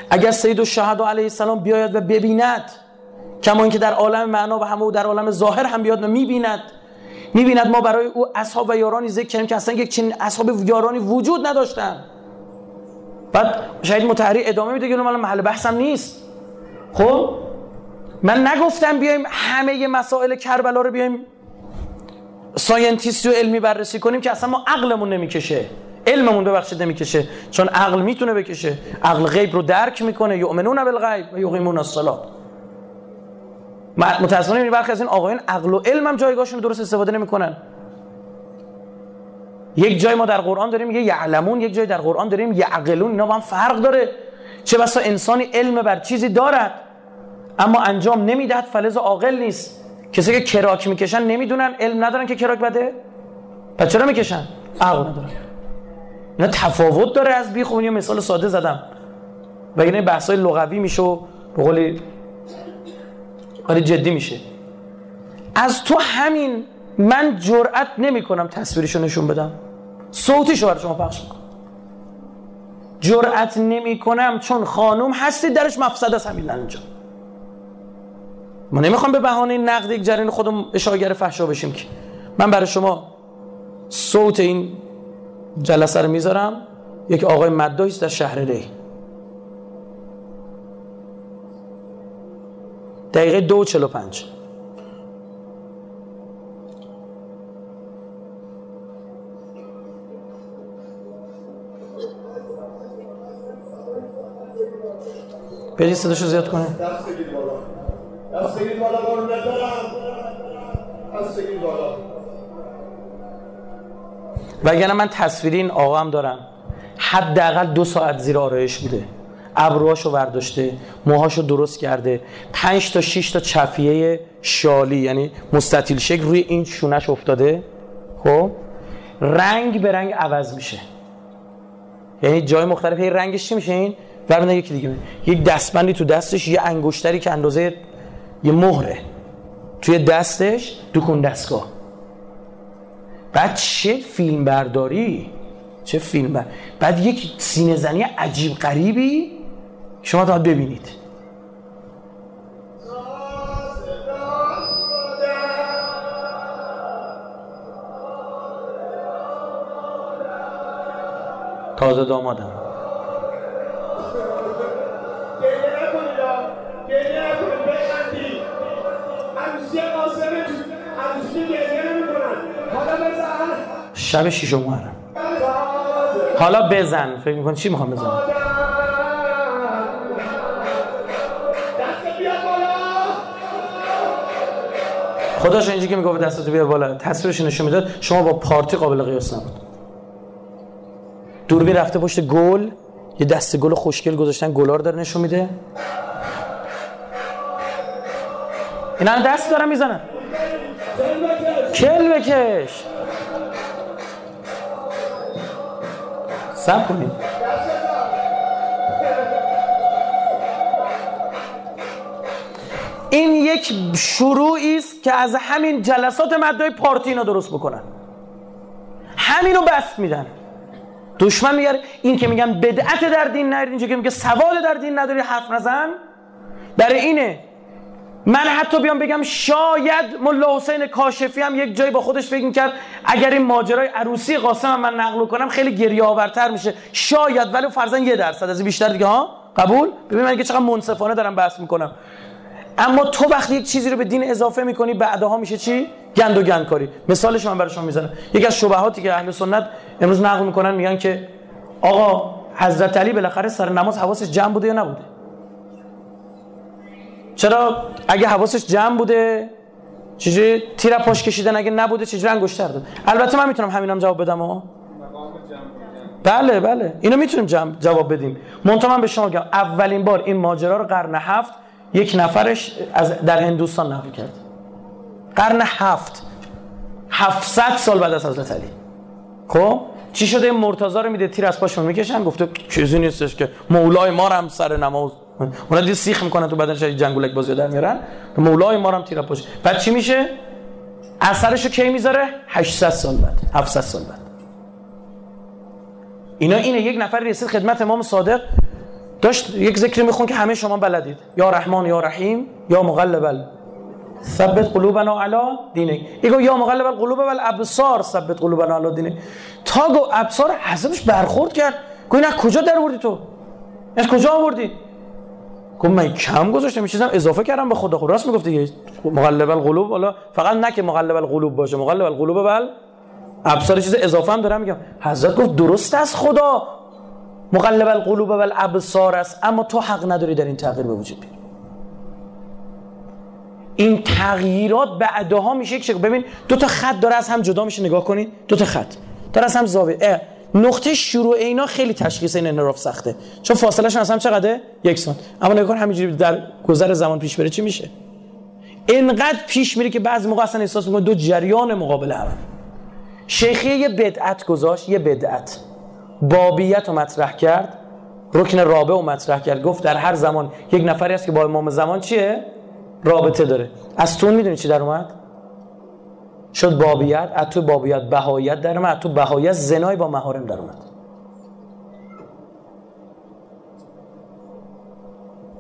Speaker 2: اگر سید الشهدا علیه السلام بیاید و ببیند کما اینکه در عالم معنا و همه در عالم ظاهر هم بیاد و می‌بیند می‌بیند ما برای او اصحاب و یارانی ذکر کردیم که اصلا یک چنین اصحاب و یارانی وجود نداشتن. بعد شاید متحری ادامه میده که من محل بحثم نیست. خب؟ من نگفتم بیایم همه مسائل کربلا رو بیایم ساینتیستی و علمی بررسی کنیم که اصلا ما عقلمون نمی‌کشه. علممون ببخشید نمی‌کشه. چون عقل می‌تونه بکشه. عقل غیب رو درک می‌کنه. یؤمنون بالغیب و یقیمون الصلاه. متاسفانه این برخی از این آقایان عقل و علم هم جایگاهشون درست استفاده نمی‌کنن. یک جای ما در قرآن داریم میگه یعلمون یک جای در قرآن داریم یعقلون اینا با هم فرق داره. چه بسا انسانی علم بر چیزی دارد اما انجام نمی‌دهد فلز عاقل نیست. کسی که کراک می‌کشن نمی‌دونن علم ندارن که کراک بده. پس چرا می‌کشن؟ عقل ندارن. اینا تفاوت داره از بی خونی مثال ساده زدم. و این بحثای لغوی میشه به قول آره جدی میشه. از تو همین من جرأت نمی کنم تصویرشو نشون بدم. صوتیشو برای شما پخش می‌کنم. جرأت نمی کنم چون خانوم هستی درش مفسد است همین اینجا. ما نمی‌خوام به بهانه نقد یک جریان خودم اشاگر فحشا بشیم که. من برای شما صوت این جلسه رو می‌ذارم. یک آقای مدایی در شهر ری. دقیقه دو چلو پنج. برید صداشو زیاد کنه
Speaker 6: دست بگید بالا دست بگید بالا قرون ندارم دست بگید بالا
Speaker 2: وگرنه من تصویری این آقا هم دارم. حداقل دو ساعت زیر آرایش بوده. ابروهاشو برداشته موهاشو درست کرده. پنج تا شش تا چفیه شالی یعنی مستطیل شکل روی این شونش افتاده. خب؟ رنگ به رنگ عوض میشه. یعنی جای مختلف هی رنگش چی میشه این؟ برمیدن یکی دیگه. یک دستبندی تو دستش یه انگشتری که اندازه یه مهره. توی دستش دکون دستگاه. بعد چه فیلم برداری چه فیلم بر... بعد یک سینه زنی عجیب غریبی شما تا ببینید. تازه دامادم. شب شیشم محرم حالا بزن. فکر می‌کنی چی می‌خوام بزنم؟ خداش اینجا که می‌گفت دستتو بیا بالا تصویرش نشون می‌داد شما با پارتی قابل قیاس نبود. دوربین رفته پشت گل یه دست گل خوشگل گذاشتن گلا رو داره نشون میده. اینا هم دست دارن می‌زنن. کل بکش. سب کنید. این یک شروعی است که از همین جلسات مدای پارتی اینا درست بکنن. همینو بس میدن. دشمن میگه این که میگن بدعت در دین نیارید اینجا که میگه سواد در دین نداری حرف نزن. برای اینه. من حتی بیام بگم شاید ملا حسین کاشفی هم یک جایی با خودش فکر می‌کرد اگر این ماجرای عروسی قاسم هم من نقل کنم خیلی گریه آورتر میشه. شاید ولی فرضاً یه درصد از بیشتر دیگه ها؟ قبول؟ ببین من که چقدر منصفانه دارم بحث می‌کنم. اما تو وقتی یک چیزی رو به دین اضافه می‌کنی بعدها میشه چی؟ گند و گند کاری. مثالش من برای شما می‌زنم. یکی از شبهاتی که اهل سنت امروز نقل می‌کنن میگن که آقا حضرت علی بالاخره سر نماز حواسش جمع بوده یا نبوده؟ چرا؟ اگه حواسش جمع بوده چجوری تیر پاش کشیدن؟ اگه نبوده چجوری انگشتر داد؟ البته من می‌تونم همینم جواب بدم ها بله بله. اینو می‌تونیم جواب بدیم. منتها من به شما بگم اولین بار این ماجرا رو قرن هفت یک نفرش از در هندوستان نقل کرد. قرن هفت. 700 سال بعد از حضرت علی. خب؟ چی شده؟ این مرتضی رو میده تیر از پاشون می‌کشن گفته چیزی نیستش که مولای ما هم سر نماز اونا دیگه سیخ می‌کنن تو بدنش جنگولک بازی در میارن مولای ما هم تیر از پاش بعد چی میشه؟ اثرش رو کی می‌ذاره؟ 800 سال بعد. 700 سال بعد. اینا اینه. یک نفر رسید خدمت امام صادق داشت یک ذکری میخون که همه شما بلدید. یا رحمان یا رحیم یا مقلب ثبت قلوبنا علی دینک. ایگو یا مقلب القلوب و الابصار ثبت قلوبنا علی دینک. تا گو ابصار حسابش برخورد کرد. گو این از کجا در آوردی تو؟ از کجا آوردی؟ گفت من کم گذاشتم این چیزم اضافه کردم به خدا خود. راست می‌گفت دیگه مقلب القلوب حالا فقط نه که مقلب القلوب باشه مقلب القلوب بل ابصار چیز اضافه هم دارم میگم. حضرت گفت درست است خدا. مقلب القلوب و الابصار است. اما تو حق نداری در این تغییر به وجود بیاری. این تغییرات بعدها میشه یک شکل ببین دو تا خط داره از هم جدا میشه نگاه کنید دو تا خط. داره از هم زاویه. نقطه شروع اینا خیلی تشخیص این انحراف سخته. چون فاصلهشون از هم چقدره؟ یک سانت اما نگاه کن همینجوری در گذر زمان پیش بره چی میشه؟ اینقدر پیش میره که بعضی موقع اصلا احساس می‌کنه دو جریان مقابل هم. شیخیه یه بدعت گذاشت یه بدعت. بابیت رو مطرح کرد. رکن رابع رو مطرح کرد. گفت در هر زمان یک نفری هست که با امام زمان چیه؟ رابطه داره. از تو می‌دونی چی در اومد؟ شد بابیت. از تو بابیت بهایت در اومد. تو بهایت زنای با محارم در اومد.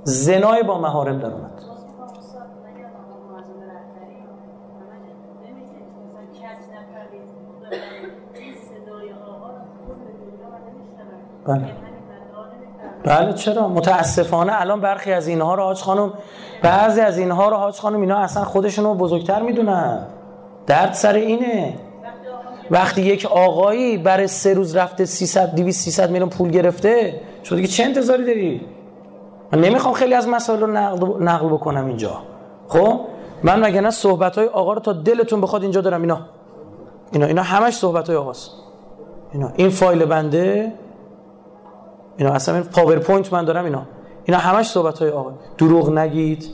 Speaker 2: زنای با محارم در اومد. بله. بله چرا؟ متاسفانه الان برخی از اینها رو حاج خانم بعضی از اینها رو حاج خانم اینا اصلا خودشون رو بزرگتر می‌دونن. درد سر اینه. وقتی یک آقایی برای سه روز رفته 300 200 300 میلیون پول گرفته شو دیگه چه انتظاری داری؟ من نمی‌خوام خیلی از مسائل رو نقل, نقل بکنم اینجا. خب؟ من مگه نه صحبت های آقا رو تا دلتون بخواد اینجا دارم. اینا. اینا اینا همش صحبت های آقاست. اینا. این فایل بنده اینا اصلا این PowerPoint من دارم اینا. اینا همش صحبت های آقا. دروغ نگید.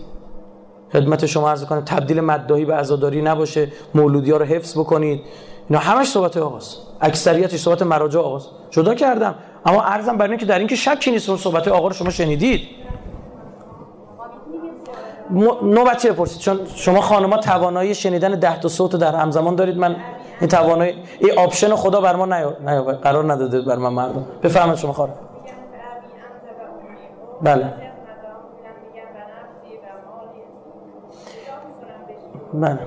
Speaker 2: خدمت شما عرض کنم تبدیل مداحی به عزاداری نباشه. مولودی ها رو حفظ بکنید. اینا همش صحبت های آقاست. اکثریتش صحبت مراجع آقاست. جدا کردم. اما عرضم بر اینه که در اینکه شکی نیست اون صحبت آقا رو شما شنیدید. نوبتی بپرسید چون شما خانم‌ها توانایی شنیدن ده تا صوت در همزمان دارید. من این توانایی این option خدا بر ما نیا... قرار نداده بر من مردم. بفرمایید شما خانم. بله. بله.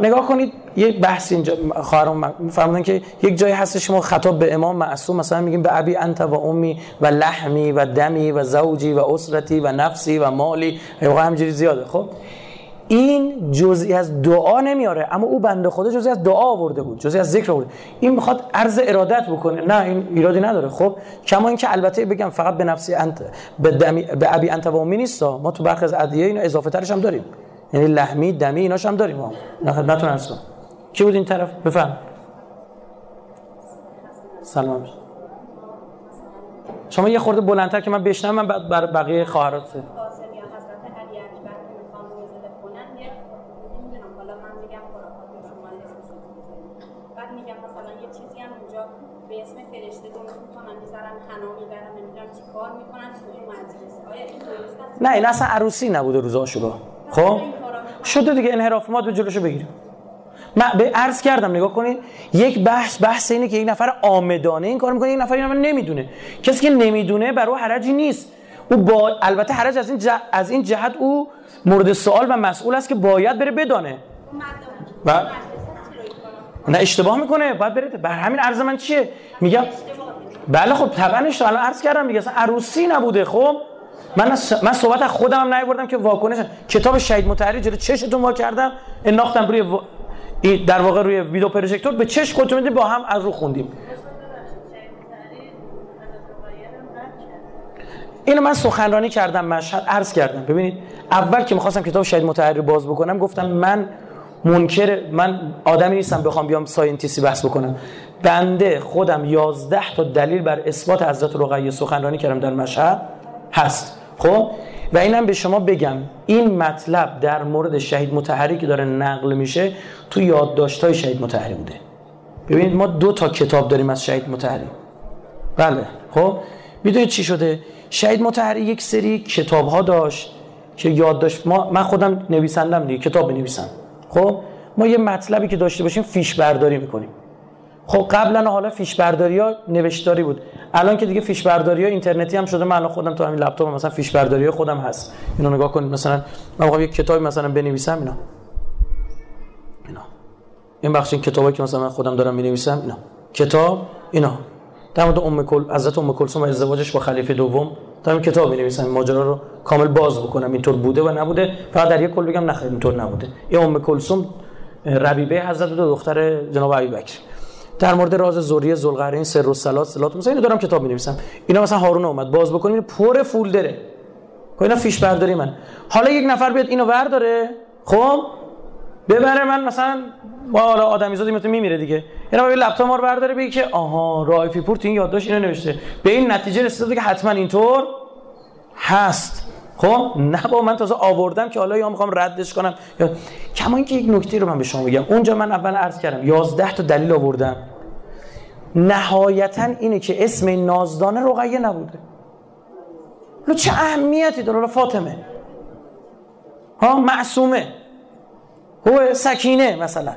Speaker 2: نگاه کنید یه بحث اینجا خواهرم فرمودن که یک جایی هست شما خطاب به امام معصوم مثلا میگیم بابی انت و امی و لحمی و دمی و زوجی و اسرتی و نفسی و مالی واقعا همینجوری زیاده. خب؟ این جزئی از دعا نمیاره اما او بنده خدا جزئی از دعا آورده بود جزئی از ذکر آورده این می‌خواد عرض ارادت بکنه. نه این ایرادی نداره. خب کما اینکه البته بگم فقط به نفسی انت به دمی به ابی انت و امی نیست. ما تو برخی از ادعیه اینو اضافه ترش هم داریم. یعنی لحمی دمی ایناش هم داریم. ما نه خدمتتون کنم. کی بود این طرف؟ بفهم. سلام. شما یه خورده بلندتر که من بشنوم من بعد بقیه خواهرات
Speaker 7: به اسم فرشته درست می‌کنن می‌ذارن حنا می‌برن نمی‌دونم چی کار می‌کنن توی مجلس آیا این درست است
Speaker 2: نه این اصلا عروسی نبوده روز آشورا خب؟ شده دیگه انحراف ما به جلوشو بگیریم. من به عرض کردم نگاه کنید یک بحث بحث اینه که یک نفر آمدانه این کار می‌کنه یک نفر این نفر نمی‌دونه. کسی که نمی‌دونه بر او حرجی نیست. او با البته حرج از این جه... از این جهت او مورد سوال و مسئول است که باید بره بدانه. و نه اشتباه می‌کنه باید بره. بر همین عرض من چیه؟ میگم بله خب طبعا اشتباه. الان عرض کردم دیگه اصلا عروسی نبوده خب؟ من من صحبت از خودم هم نیاوردم که واکنش کتاب شهید مطهری جلوی چشتون وا کردم انداختم روی و... در واقع روی ویدیو پروژکتور به چش خودتون با هم از رو خوندیم. اینو من سخنرانی کردم مشهد عرض کردم. ببینید اول که می‌خواستم کتاب شهید مطهری باز بکنم گفتم من منکر من آدمی نیستم بخوام بیام ساینتیستی بحث بکنم. بنده خودم 11 تا دلیل بر اثبات حضرت رقیه سخنرانی کردم در مشهد هست. خب؟ و اینم به شما بگم این مطلب در مورد شهید متحری که داره نقل میشه تو یادداشت‌های شهید متحری بوده. ببینید ما دو تا کتاب داریم از شهید متحری. بله خب؟ می‌دونید چی شده؟ شهید متحری یک سری کتاب ها داشت که یادداشت ما من خودم نویسندم دیگه کتاب بنویسم. خب؟ ما یه مطلبی که داشته باشیم فیش برداری می‌کنیم. خب قبلا حالا فیش برداری ها نوشتاری بود. الان که دیگه فیش برداری ها اینترنتی هم شده من خودم تو همین لپتاپ مثلا فیش برداری خودم هست. اینو نگاه کنید مثلا من می‌خوام یک کتابی مثلا بنویسم اینا. اینا. این بخش این کتابی که مثلا من خودم دارم می‌نویسم اینا. کتاب اینا. در مورد ام کل حضرت ام کلثوم و ازدواجش با خلیفه دوم. دارم کتاب می‌نویسم ماجرا رو کامل باز بکنم. اینطور بوده و نبوده. فقط در یک کل بگم نه اینطور نبوده. این ام کلثوم ربیبه حضرت دو دختر جناب ابوبکر در مورد راز زوری ذوالقرنین سر الصلات صلات مثلا اینو دارم کتاب می‌نویسم. اینا مثلا هارون اومد. باز بکنیم پر فولدره که اینا فیش برداری من. حالا یک نفر بیاد اینو برداره خب؟ ببره من مثلا با حالا آدمیزادی مثلا میمیره دیگه. اینا با لپتاپ ما رو برداره بگه که آها رائفی پور تو این یادداشت اینو نوشته. به این نتیجه رسیده که حتما اینطور هست. خب نه با من تازه آوردم که حالا یا می‌خوام ردش کنم. یا کما اینکه یک نکته رو من به شما بگم اونجا من اول عرض کردم 11 تا دلیل آوردم. نهایتا اینه که اسم نازدانه رقیه نبوده. لو چه اهمیتی داره؟ فاطمه. ها معصومه. هو سکینه مثلا.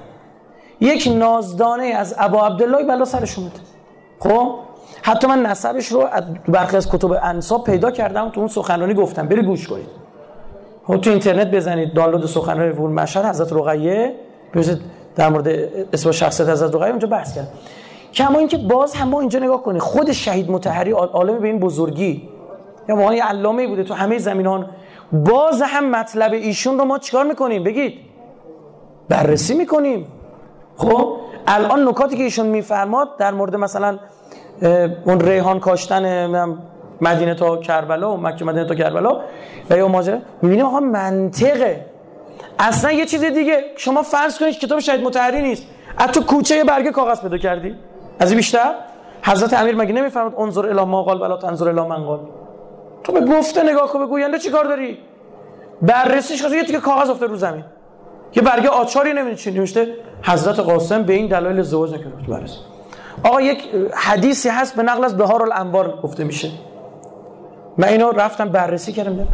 Speaker 2: یک نازدانه از ابا عبدالله بلا سرش اومده. خب؟ حتی من نسبش رو برخی از کتب انصاب پیدا کردم تو اون سخنرانی گفتم. بری گوش کنید. خب تو اینترنت بزنید. دانلود سخنرانی وول مشهد حضرت رقیه. ببینید در مورد اسم شخصیت حضرت رقیه اونجا بحث کرد کما اینکه باز هم ما اینجا نگاه کنید خود شهید متحری عالم به این بزرگی یا واقعا علامه بوده تو همه زمینان باز هم مطلب ایشون رو ما چیکار می‌کنیم؟ بگید. بررسی می‌کنیم. خب الان نکاتی که ایشون میفرماد در مورد مثلا اون ریحان کاشتن مدینه تا کربلا و مکه مدینه تا کربلا. و یا ماجرا می‌بینیم آقا منطقه. اصلا یه چیز دیگه. شما فرض کنید کتاب شهید متحری نیست. از تو کوچه یه برگه کاغذ پیدا کردی. از بیشتر؟ حضرت امیر مگه نمیفرماد انظر الی ما قال بلا تنظر الی من قال؟ تو به گفته نگاه کن به گوینده چیکار داری؟ بررسیش کن یه تیکه کاغذ افتاد رو زمین. یه برگه آچاری نمی‌دونی چی نوشته؟ حضرت قاسم به این دلایل ازدواج نکرد. بررسی. آقا یک حدیثی هست به نقل از بهار الانوار گفته میشه. من اینو رفتم بررسی کردم.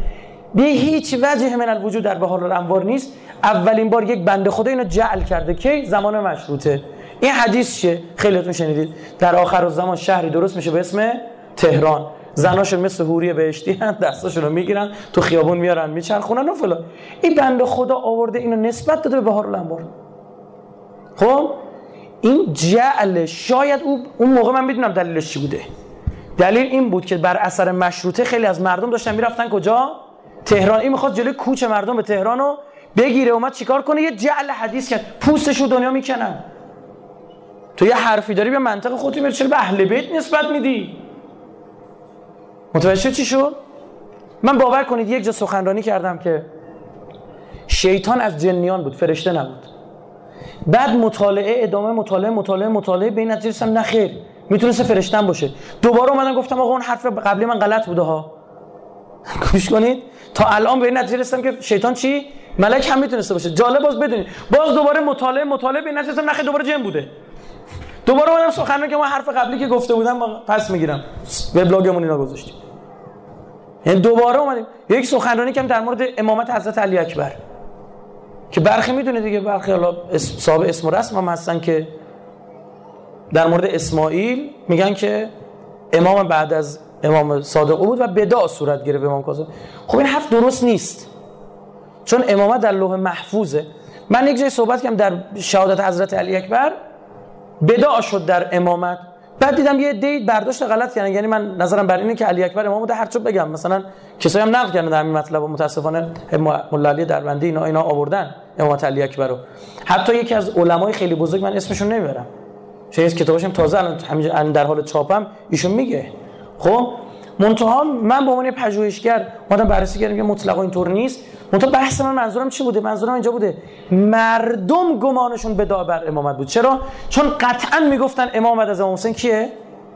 Speaker 2: به هیچ وجه من الوجود در بهار الانوار نیست. اولین بار یک بنده خدا اینو جعل کرده. که زمان مشروطه. این حدیث چیه؟ خیلیتون شنیدید. در آخر زمان شهری درست میشه به اسم تهران. زناشون مثل حوری بهشتی هن دستاشون رو می‌گیرن تو خیابون میارن میچرخونن و فلان. این بنده خدا آورده اینو نسبت داده به بهار الانوار. خب؟ این جعل شاید او اون موقع من می‌دونم دلیلش چی بوده. دلیل این بود که بر اثر مشروطه خیلی از مردم داشتن می‌رفتن کجا؟ تهران. این می‌خواد جلوی کوچ مردم به تهران رو بگیره. اومد چیکار کنه؟ یه جعل حدیث کرد. پوستش رو دنیا می‌کنن. تو یه حرفی داری به منطق خودت میری چرا به اهل بیت نسبت میدی؟ متوجه چی شد؟ من باور کنید یک جا سخنرانی کردم که شیطان از جنیان بود فرشته نبود. بعد مطالعه ادامه مطالعه مطالعه مطالعه به این نتیجه رسیدم نه خیر. می‌تونست فرشتن باشه. دوباره اومدم گفتم آقا اون حرف قبلی من غلط بوده ها. گوش کنید. تا الان به این نتیجه رسیدم که شیطان چی؟ ملک هم می‌تونسته باشه. جالب باز بدونید. باز دوباره مطالعه مطالعه به این نتیجه رسیدم نه خیر دوباره جن بوده. دوباره اومدم سخنرانی که ما حرف قبلی که گفته بودم پس می‌گیرم. وبلاگمون اینا گذاشتیم. یعنی دوباره اومدیم. یک سخنرانی که در مورد امامت حضرت علی اکبر. که برخی می‌دونه دیگه برخی حالا صاحب اسم و رسم هم هستن که در مورد اسماعیل میگن که امام بعد از امام صادق بود و بدع صورت گرفت امام کاظم خب این حرف درست نیست. چون امامت در لوح محفوظه. من یک جای صحبت کردم در شهادت حضرت علی اکبر. بدع شد در امامت. بعد دیدم یه دی برداشت غلط کردن. یعنی من نظرم بر اینه که علی اکبر امام بوده هر چه بگم. مثلا کسایی هم نقل کردن در همین مطلب متاسفانه مولا علی دربندی اینا اینا آوردن. امامت علی اکبر رو. حتی یکی از علمای خیلی بزرگ من اسمشون نمی‌برم. چون از کتابش هم تازه الان همینجا در حال چاپم ایشون میگه. خب منتها من به عنوان پژوهشگر اومدم بررسی کردم که مطلقا اینطور نیست. منتها بحث من منظورم چی بوده؟ منظورم اینجا بوده مردم گمانشون به بر امامت بود. چرا؟ چون قطعا می‌گفتن امام بعد از امام حسین کیه؟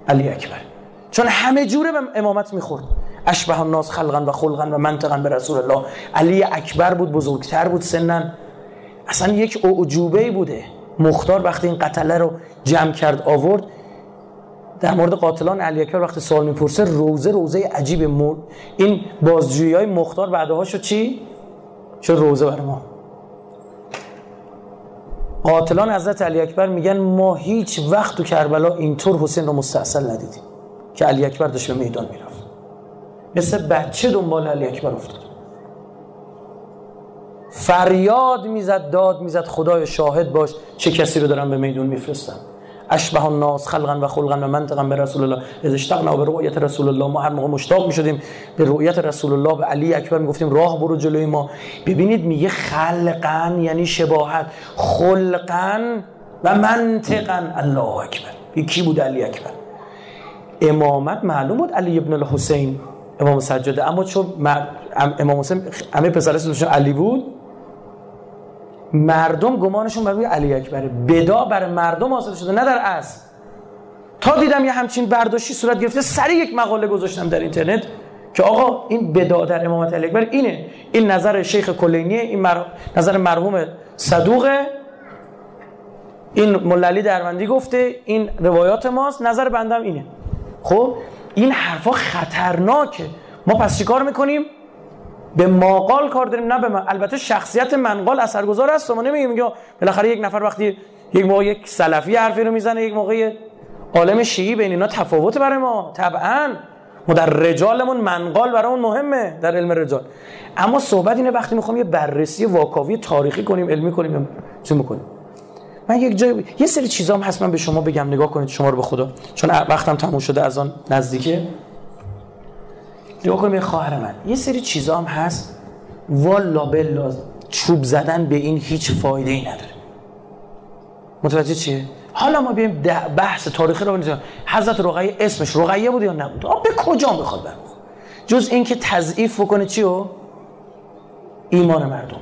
Speaker 2: علی اکبر. چون همه جوره به امامت می‌خورد. اشبه الناس خلقا و خلقا و منطقا به رسول الله. علی اکبر بود بزرگتر بود سنن اصلا یک اعجوبه بوده. مختار وقتی این قتله رو جمع کرد آورد در مورد قاتلان علی اکبر وقتی سوال می‌پرسه روزه روزه عجیب مور این بازجویی های مختار بعدها شد چی؟ شد روزه بر ما؟ قاتلان حضرت علی اکبر میگن ما هیچ وقت تو کربلا اینطور حسین رو مستحصل ندیدیم که علی اکبر داشت به میدان می‌رفت. مثل بچه دنبال علی اکبر افتاد. فریاد می‌زد داد می‌زد خدای شاهد باش چه کسی رو دارن به میدون میفرستن اشبه الناس خلقا و خلقا و منطقا به رسول الله. از اشتقنا به رؤیت رسول الله ما هر موقع مشتاق می‌شدیم به رؤیت رسول الله به علی اکبر می‌گفتیم راه برو جلوی ما. ببینید میگه خلقا یعنی شباهت خلقا و منطقا. الله اکبر. کی بود علی اکبر؟ امامت معلوم بود علی ابن الحسین امام سجاده. اما چون امام حسین همه پسرش علی بود مردم گمانشون بر روی علی اکبره. بدا بر مردم حاصل شده نه در اصل تا دیدم یه همچین برداشتی صورت گرفته سری یک مقاله گذاشتم در اینترنت که آقا این بدا در امامت علی اکبر اینه. این نظر شیخ کلینیه این مر... نظر مرحوم صدوقه. این مللی دروندی گفته این روایات ماست نظر بندم اینه. خب؟ این حرفا خطرناکه. ما پس چیکار می‌کنیم؟ به ماقال کار داریم نه به من. البته شخصیت منقال اثرگذار است. ما نمیگیم میگه بالاخره یک نفر وقتی یک موقع یک سلفی حرفی رو می‌زنه یک موقع عالم شیعی بین اینا تفاوت برای ما. طبعا. ما در رجالمون منقال برامون مهمه در علم رجال. اما صحبت اینه وقتی می‌خوام یه بررسی واکاوی تاریخی کنیم علمی کنیم چی می‌کنیم من یک جای یه سری چیزا هم هست من به شما بگم. نگاه کنید شما رو به خدا. چون وقتم تموم شده از آن نزدیکه نگاه کنیم خواهر من. یه سری چیزا هم هست. والا بلا چوب زدن به این هیچ فایده ای نداره. متوجه چیه حالا ما بیایم بحث تاریخی رو بنویسیم. حضرت رقیه اسمش رقیه بود یا نبود؟ آب به کجا می‌خواد برم؟ جز اینکه تضعیف بکنه چی و ایمان مردم.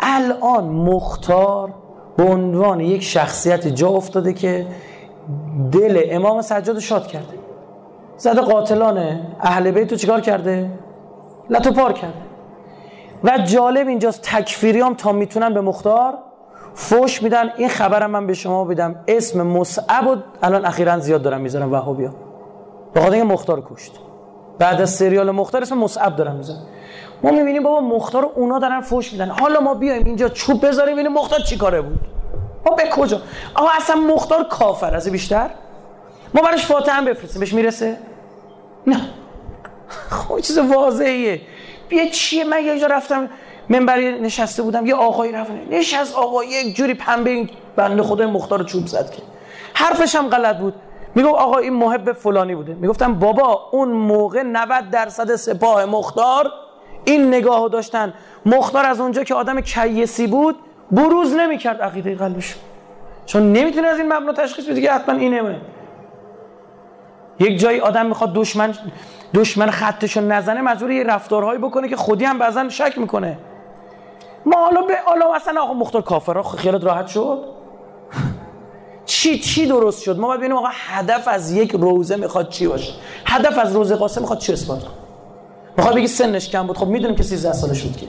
Speaker 2: الان مختار به عنوان یک شخصیت جا افتاده که دل امام سجاد شاد کرده. زده قاتلان اهل بیت رو چیکار کرده؟ لتو پار کرده و جالب اینجاست تکفیریام تا می‌تونن به مختار فوش میدن. این خبرم من به شما بدم. اسم مصعب و الان اخیرا زیاد دارم می‌ذارم وهابیا. به خاطر اینکه مختار کشت. بعد از سریال مختار اسم مصعب دارم می‌ذارم. ما می‌بینیم بابا مختار اونا دارن فوش میدن. حالا ما بیایم اینجا چوب بذاریم ببینیم مختار چی کاره بود. ما به کجا؟ آقا اصلا مختار کافر. از بیشتر؟ ما براش فاتحه هم بفرستیم. بهش می‌رسه؟ نه. خب چیز واضحیه. بیا چیه؟ من یه جا رفتم منبری نشسته بودم یه آقایی رفت نشست آقا یک جوری پنبه این بنده خدای مختار چوب زد که. حرفش هم غلط بود. می‌گفت آقا این محب فلانی بوده. می‌گفتم بابا اون موقع 90 درصد سپاه مختار این نگاهو داشتن. مختار از اونجا که آدم کیسی بود بروز نمی‌کرد عقیده قلبش. چون نمی‌تونه از این مبنا تشخیص بده که حتما اینه. یک جایی آدم می‌خواد دشمن دشمن خطشو نزنه مجبور یه رفتارهایی بکنه که خودی هم بعضا شک می‌کنه. ما حالا به حالا اصلا آقا مختار کافر خیالت راحت شد؟ چی چی درست شد؟ ما باید ببینیم آقا هدف از یک روزه می‌خواد چی باشه؟ هدف از روزه قاسم می‌خواد چی اثبات می‌خواد بگی سنش کم بود؟ خب می‌دونیم که 13 ساله شد که.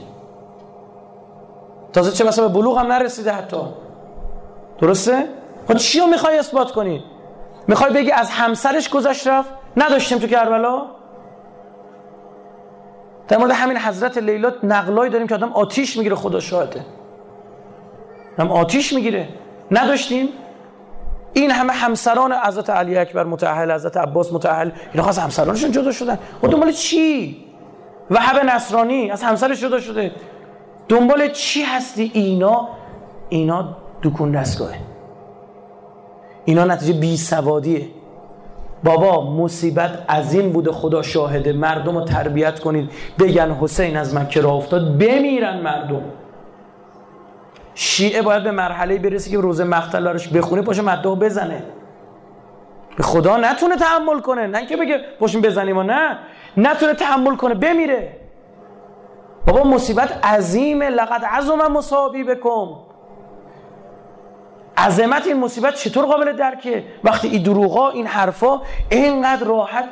Speaker 2: تازه چه مثلا به بلوغ هم نرسیده حتی. درسته؟ خب چی رو می‌خوای اثبات کنی؟ می‌خوای بگی از همسرش گذشت رفت؟ نداشتیم تو کربلا؟ در مورد همین حضرت لیلا نقلایی داریم که آدم آتیش می‌گیره خدا شاهده. هم آتیش می‌گیره. نداشتیم؟ این همه همسران حضرت علی اکبر متأهل حضرت عباس متأهل اینا از همسرانشون جدا شدن. و دنبال چی؟ وهب نصرانی از همسرش جدا شده. دنبال چی هستی؟ اینا اینا دکون دستگاهه. اینا نتیجه بی سوادیه. بابا مصیبت عظیم بوده خدا شاهده. مردم رو تربیت کنید. بگن حسین از مکه را افتاد بمیرن مردم. شیعه باید به مرحله برسه که روز مقتل براش بخونه پاشه مدعو بزنه. به خدا نتونه تحمل کنه. نه که بگه پاشیم بزنیم و نه. نتونه تحمل کنه بمیره. بابا مصیبت عظیمه. لقد عظم مصابی بکن عظمت این مصیبت چطور قابل درکه؟ وقتی این دروغا این حرفا اینقدر راحت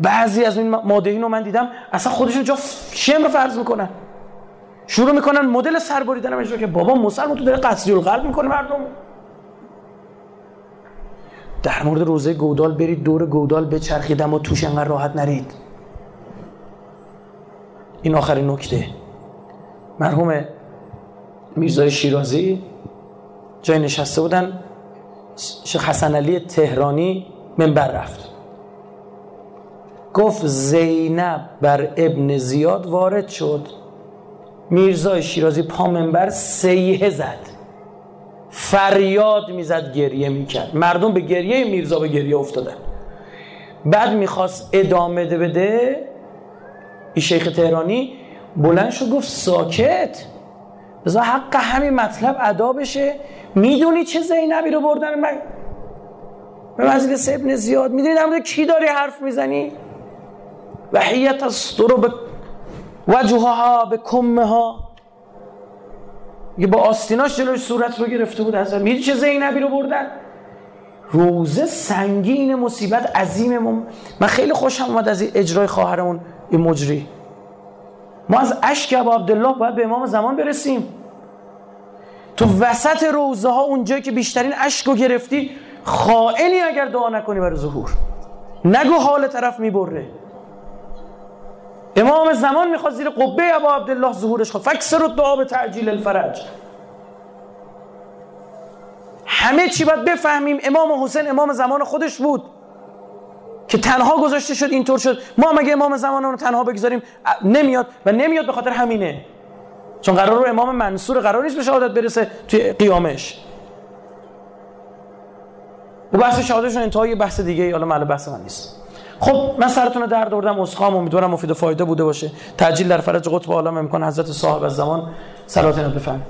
Speaker 2: بعضی از این مادهین رو من دیدم اصلا خودشون جا شمر فرض می‌کنن؟ شروع می‌کنن مدل سربریدن اجرا که بابا مسلمان تو داره قصدی القلب می‌کنه مردم. در مورد روزه گودال برید دور گودال بچرخیدم و توش انقدر راحت نرید. این آخرین نکته. مرحوم میرزای شیرازی جای نشسته بودن شیخ حسن علی تهرانی منبر رفت. گفت زینب بر ابن زیاد وارد شد. میرزای شیرازی پا منبر سیه زد. فریاد می‌زد گریه می‌کرد. مردم به گریه میرزا به گریه افتادن. بعد می‌خواست ادامه بده. این شیخ تهرانی بلند شد گفت ساکت. بذار حق همین مطلب ادا بشه. می‌دونی چه زینبی رو بردن من؟ به مجلس ابن زیاد می‌دونی در کی داری حرف می‌زنی؟ وحیت از رو به وجهها به کمه ها یه با آستیناش جلوش صورت رو گرفته بود از می‌دونی چه زینبی رو بردن؟ روزه سنگین مصیبت عظیم من خیلی خوشم اومد از اجرای خواهرمون این مجری. ما از ابا عبدالله باید به امام زمان برسیم. تو وسط روزه ها اونجایی که بیشترین اشک گرفتی خائنی اگر دعا نکنی برای ظهور. نگو حال طرف می‌بره. امام زمان می‌خواد زیر قبه ابا عبدالله ظهورش خود فکسر رو دعا به تعجیل الفرج. همه چی باید بفهمیم. امام حسین امام زمان خودش بود که تنها گذاشته شد اینطور شد. ما هم اگه امام زمان رو تنها بگذاریم؟ نمیاد. و نمیاد به خاطر همینه. چون قرار رو امام منصور قرار نیست به شهادت برسه توی قیامش. و بحث شهادتشون انتهای بحث دیگه حالا محل بحث من نیست. خب من سرتون رو درد آوردم اسخام امیدوارم مفید و فایده بوده باشه. تعجیل در فرج قطب عالم امکان حضرت صاحب از زمان. صلوات بفرمایید